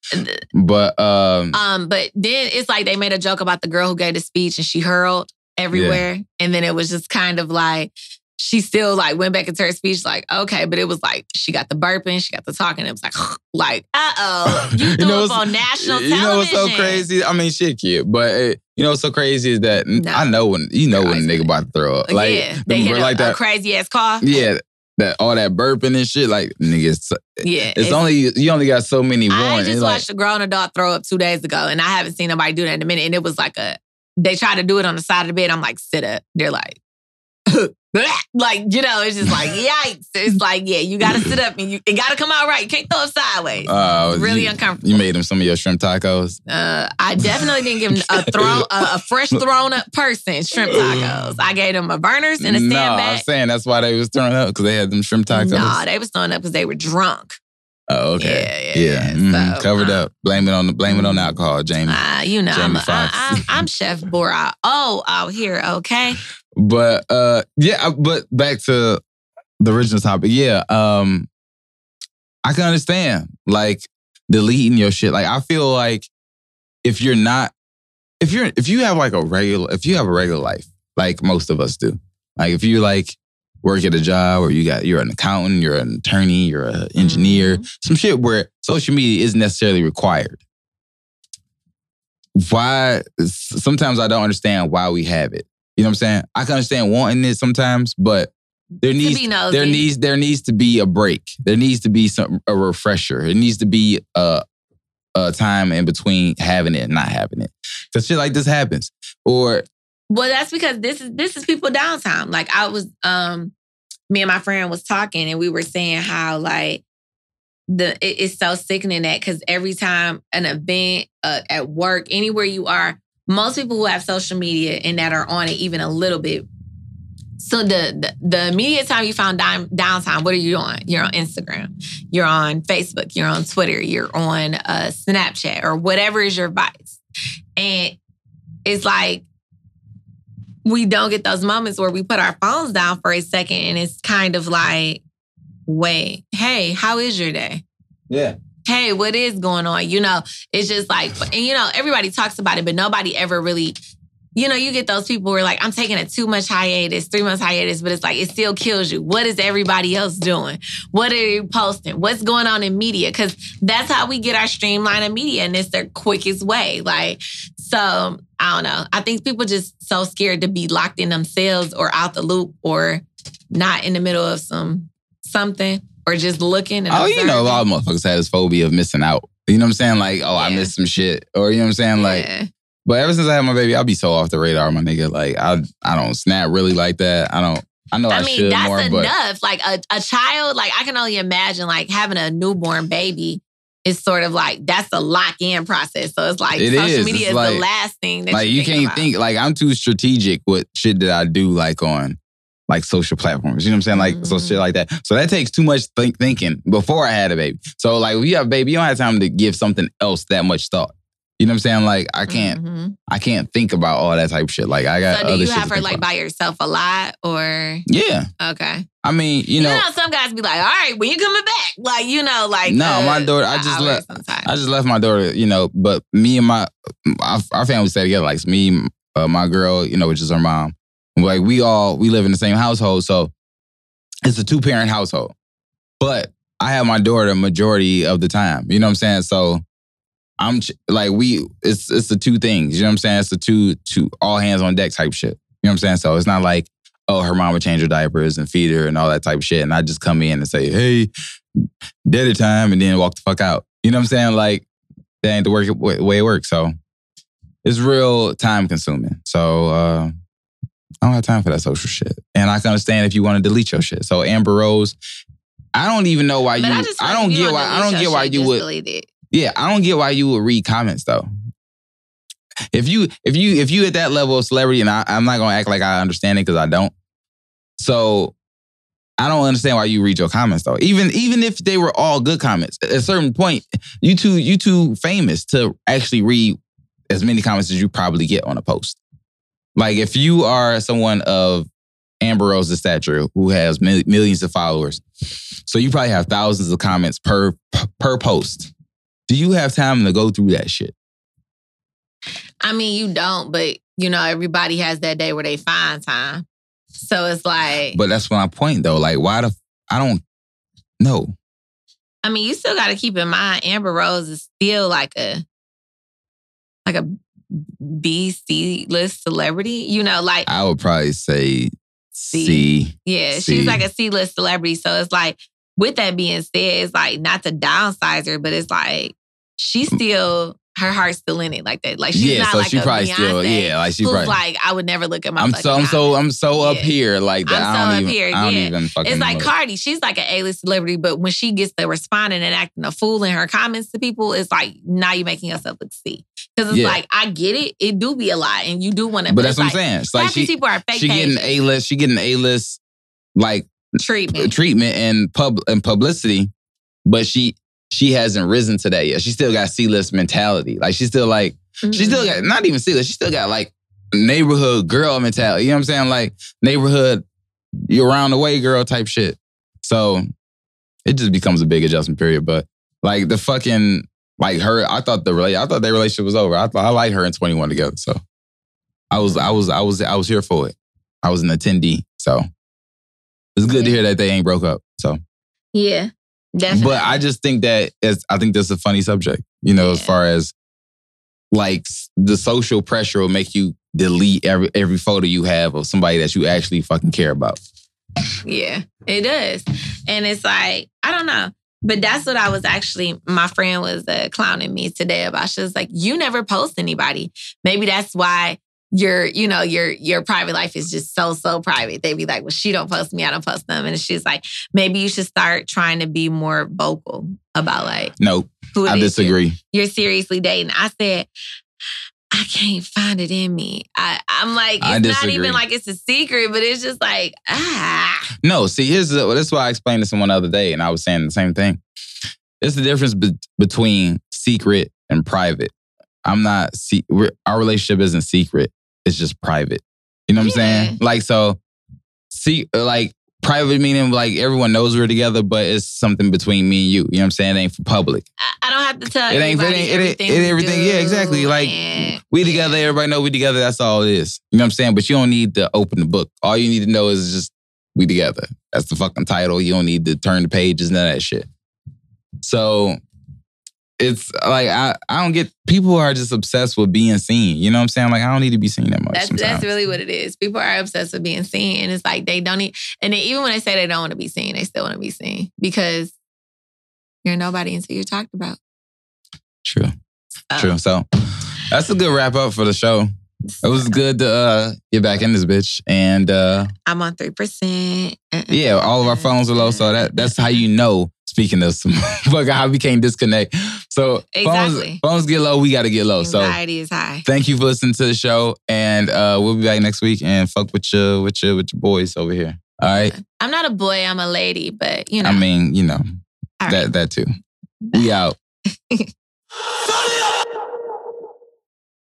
But um, Um, but then it's like they made a joke about the girl who gave the speech and she hurled everywhere. And then it was just kind of like she still like went back into her speech, like, okay, but it was like she got the burping, she got the talking. It was like, [LAUGHS] like, uh oh, [LAUGHS] you threw up what's- on national television. you know what's so crazy? I mean, shit, kid. But uh, you know what's so crazy is that No. I know when you know when a nigga about to throw up. Like, yeah, they hit a, like a that. crazy ass car. yeah, that all that burping and shit. Like, niggas, yeah. it's, only you only got so many I just It's like, watched a grown adult throw up two days ago, and I haven't seen nobody do that in a minute. And it was like a, they tried to do it on the side of the bed. I'm like, sit up. They're like, [LAUGHS] [LAUGHS] like you know, it's just like [LAUGHS] yikes. It's like yeah, you got to sit up and you it got to come out right. You can't throw up sideways. uh, It's really you, uncomfortable. You made him some of your shrimp tacos. Uh, I definitely didn't give him a thrown [LAUGHS] a, a fresh thrown up person shrimp tacos. I gave them a burners and a no, I'm saying that's why they was throwing up because they had them shrimp tacos. Nah, they was throwing up because they were drunk. oh, okay. Yeah, yeah. Yeah, mhm. So, covered uh, up. Blame it on the blame it on alcohol, Jamie. Uh, you know, I'm, Jamie I, Foxx. I, I'm Chef Borat. Oh, out here, okay. But uh yeah, but back to the original topic. Yeah, um I can understand like deleting your shit. Like I feel like if you're not if you're if you have like a regular if you have a regular life, like most of us do. Like if you like work at a job or you got you're an accountant, you're an attorney, you're an engineer, some shit where social media isn't necessarily required. Why sometimes I don't understand why we have it. You know what I'm saying? I can understand wanting it sometimes, but there needs there needs there needs to be a break. There needs to be some a refresher. It needs to be a a time in between having it and not having it. Cause shit like this happens. Or Well, that's because this is this is people downtime. Like I was, um, me and my friend was talking, and we were saying how like the it- it's so sickening that because every time an event uh, at work, anywhere you are, most people who have social media and that are on it even a little bit. So the the, the immediate time you found down, downtime, what are you on? You're on Instagram, you're on Facebook, you're on Twitter, you're on uh, Snapchat or whatever is your vice, and it's like we don't get those moments where we put our phones down for a second and it's kind of like, wait, hey, how is your day? yeah. Hey, what is going on? You know, it's just like, and you know, everybody talks about it, but nobody ever really, you know, you get those people who are like, I'm taking a two month hiatus, three months hiatus, but it's like, it still kills you. What is everybody else doing? What are you posting? What's going on in media? Because that's how we get our streamline of media and it's their quickest way. Like, so I don't know. I think people just so scared to be locked in themselves or out the loop or not in the middle of some something or just looking. And Oh, you know, a lot of motherfuckers had this phobia of missing out. You know what I'm saying? Like, oh, I missed some shit. Or you know what I'm saying? Like, but ever since I had my baby, I'll be so off the radar, my nigga. Like, I I don't snap really like that. I don't I know I, I mean, that's more, but enough. Like a, a child, like I can only imagine like having a newborn baby is sort of like that's the lock in process. So it's like It social is. media It's is like- the last thing that like you can't about. think like I'm too strategic with shit that I do like on like social platforms. You know what I'm saying? Like so Mhm. shit like that. So that takes too much think- thinking before I had a baby. So like you have a baby, you don't have time to give something else that much thought. You know what I'm saying? Like I can't Mhm. I can't think about all that type of shit. Like I got So do you have her like about. by yourself a lot or Yeah. okay? I mean, you You know, know, some guys be like, all right, when you coming back? Like, you know, like No, uh, my daughter- I just let- sometimes. I just left my daughter, you know, but me and my our, our family stay together. Like it's me, uh, my girl, you know, which is her mom. Like we all we live in the same household, so it's a two parent household. But I have my daughter majority of the time. You know what I'm saying? So I'm like we it's it's the two things. You know what I'm saying? It's the two two all hands on deck type shit. You know what I'm saying? So it's not like oh her mom would change her diapers and feed her and all that type of shit, and I just come in and say hey, daddy time, and then walk the fuck out. You know what I'm saying? Like that ain't the work way it works. So it's real time consuming. So uh, I don't have time for that social shit. And I can understand if you want to delete your shit. So Amber Rose, I don't even know why But you. I, just I don't get why. I don't get why you would. Yeah, I don't get why you would read comments though. If you if you if you at that level of celebrity, and I, I'm not gonna act like I understand it because I don't. So I don't understand why you read your comments though. Even even if they were all good comments, at a certain point, you too you too famous to actually read as many comments as you probably get on a post. Like if you are someone of Amber Rose's stature who has mil- millions of followers, so you probably have thousands of comments per per post. Do you have time to go through that shit? I mean, you don't, but you know, everybody has that day where they find time. So it's like, But that's my point though. Like, why the I don't know. I mean, you still got to keep in mind Amber Rose is still like a like a B C list celebrity. You know, like I would probably say C. C. yeah, C. she's like a C list celebrity. So it's like, with that being said, it's like not to downsize her, but it's like she's still her heart's still in it like that. Like she's yeah, not so like she a probably Beyonce still yeah, like she probably. like I would never look at my. I'm so I'm so. I'm so up Yeah. here like that. I'm I so don't up even here, I don't yeah. even fucking. It's like look. Cardi. She's like an A-list celebrity, but when she gets to responding and acting a fool in her comments to people, it's like now you're making yourself look see. Because it's Yeah. like I get it, it do be a lot, and you do want to. But that's what I'm saying. It's like she people are fake she getting a list. She getting a list like treatment. treatment and pub and publicity, but she she hasn't risen to that yet. She still got C list mentality. Like she still like she still Mm-hmm. got not even C list. She still got like neighborhood girl mentality. You know what I'm saying? Like neighborhood you're around the way girl type shit. So it just becomes a big adjustment period. But like the fucking like her, I thought the rela- I thought their relationship was over. I thought I liked her and 21 together. So I was I was I was I was here for it. I was an attendee. So it's good to hear that they ain't broke up. So yeah, definitely. but I just think that it's, I think that's a funny subject, you know, as far as like the social pressure will make you delete every every photo you have of somebody that you actually fucking care about. Yeah, it does. And it's like, I don't know. But that's what I was actually, my friend was uh, clowning me today about. She was like, you never post anybody. Maybe that's why your, you know, your your private life is just so, so private. They'd be like, well, she don't post me, I don't post them. And she's like, maybe you should start trying to be more vocal about like No, who I is you're- disagree. You're, seriously dating. I said, I can't find it in me. I, I'm like, it's I not disagree. even like it's a secret, but it's just like, ah. No, see, here's the, well, that's why I explained to someone the other day, and I was saying the same thing. It's the difference be- between secret and private. I'm not. Se- we're, our relationship isn't secret. It's just private. You know what I'm saying? Like so, see, uh, like private meaning like everyone knows we're together, but it's something between me and you. You know what I'm saying? It ain't for public. I- I don't have to tell It ain't- it ain't- it everything. it we everything- yeah, exactly, like, and- We together. Everybody know we together. That's all it is. You know what I'm saying? But you don't need to open the book. All you need to know is just we together. That's the fucking title. You don't need to turn the pages, none of that shit. So it's like I, I don't get people are just obsessed with being seen. You know what I'm saying? Like I don't need to be seen that much. That's sometimes. that's really what it is. People are obsessed with being seen, and it's like they don't need. And then even when they say they don't want to be seen, they still want to be seen because you're nobody until you're talked about. true. So, True. So that's a good wrap up for the show. It was good to uh, get back in this bitch. And uh, I'm on three percent. yeah, all of our phones are low. So that that's how you know. Speaking of some [LAUGHS] fuck how we can't disconnect. So Exactly. phones, phones get low, we gotta get low. So anxiety is high. thank you for listening to the show. And uh, we'll be back next week and fuck with your with your with your boys over here. All right. I'm not a boy. I'm a lady, but you know. I mean, you know, all right. that that too. [LAUGHS] We out. Turn it up!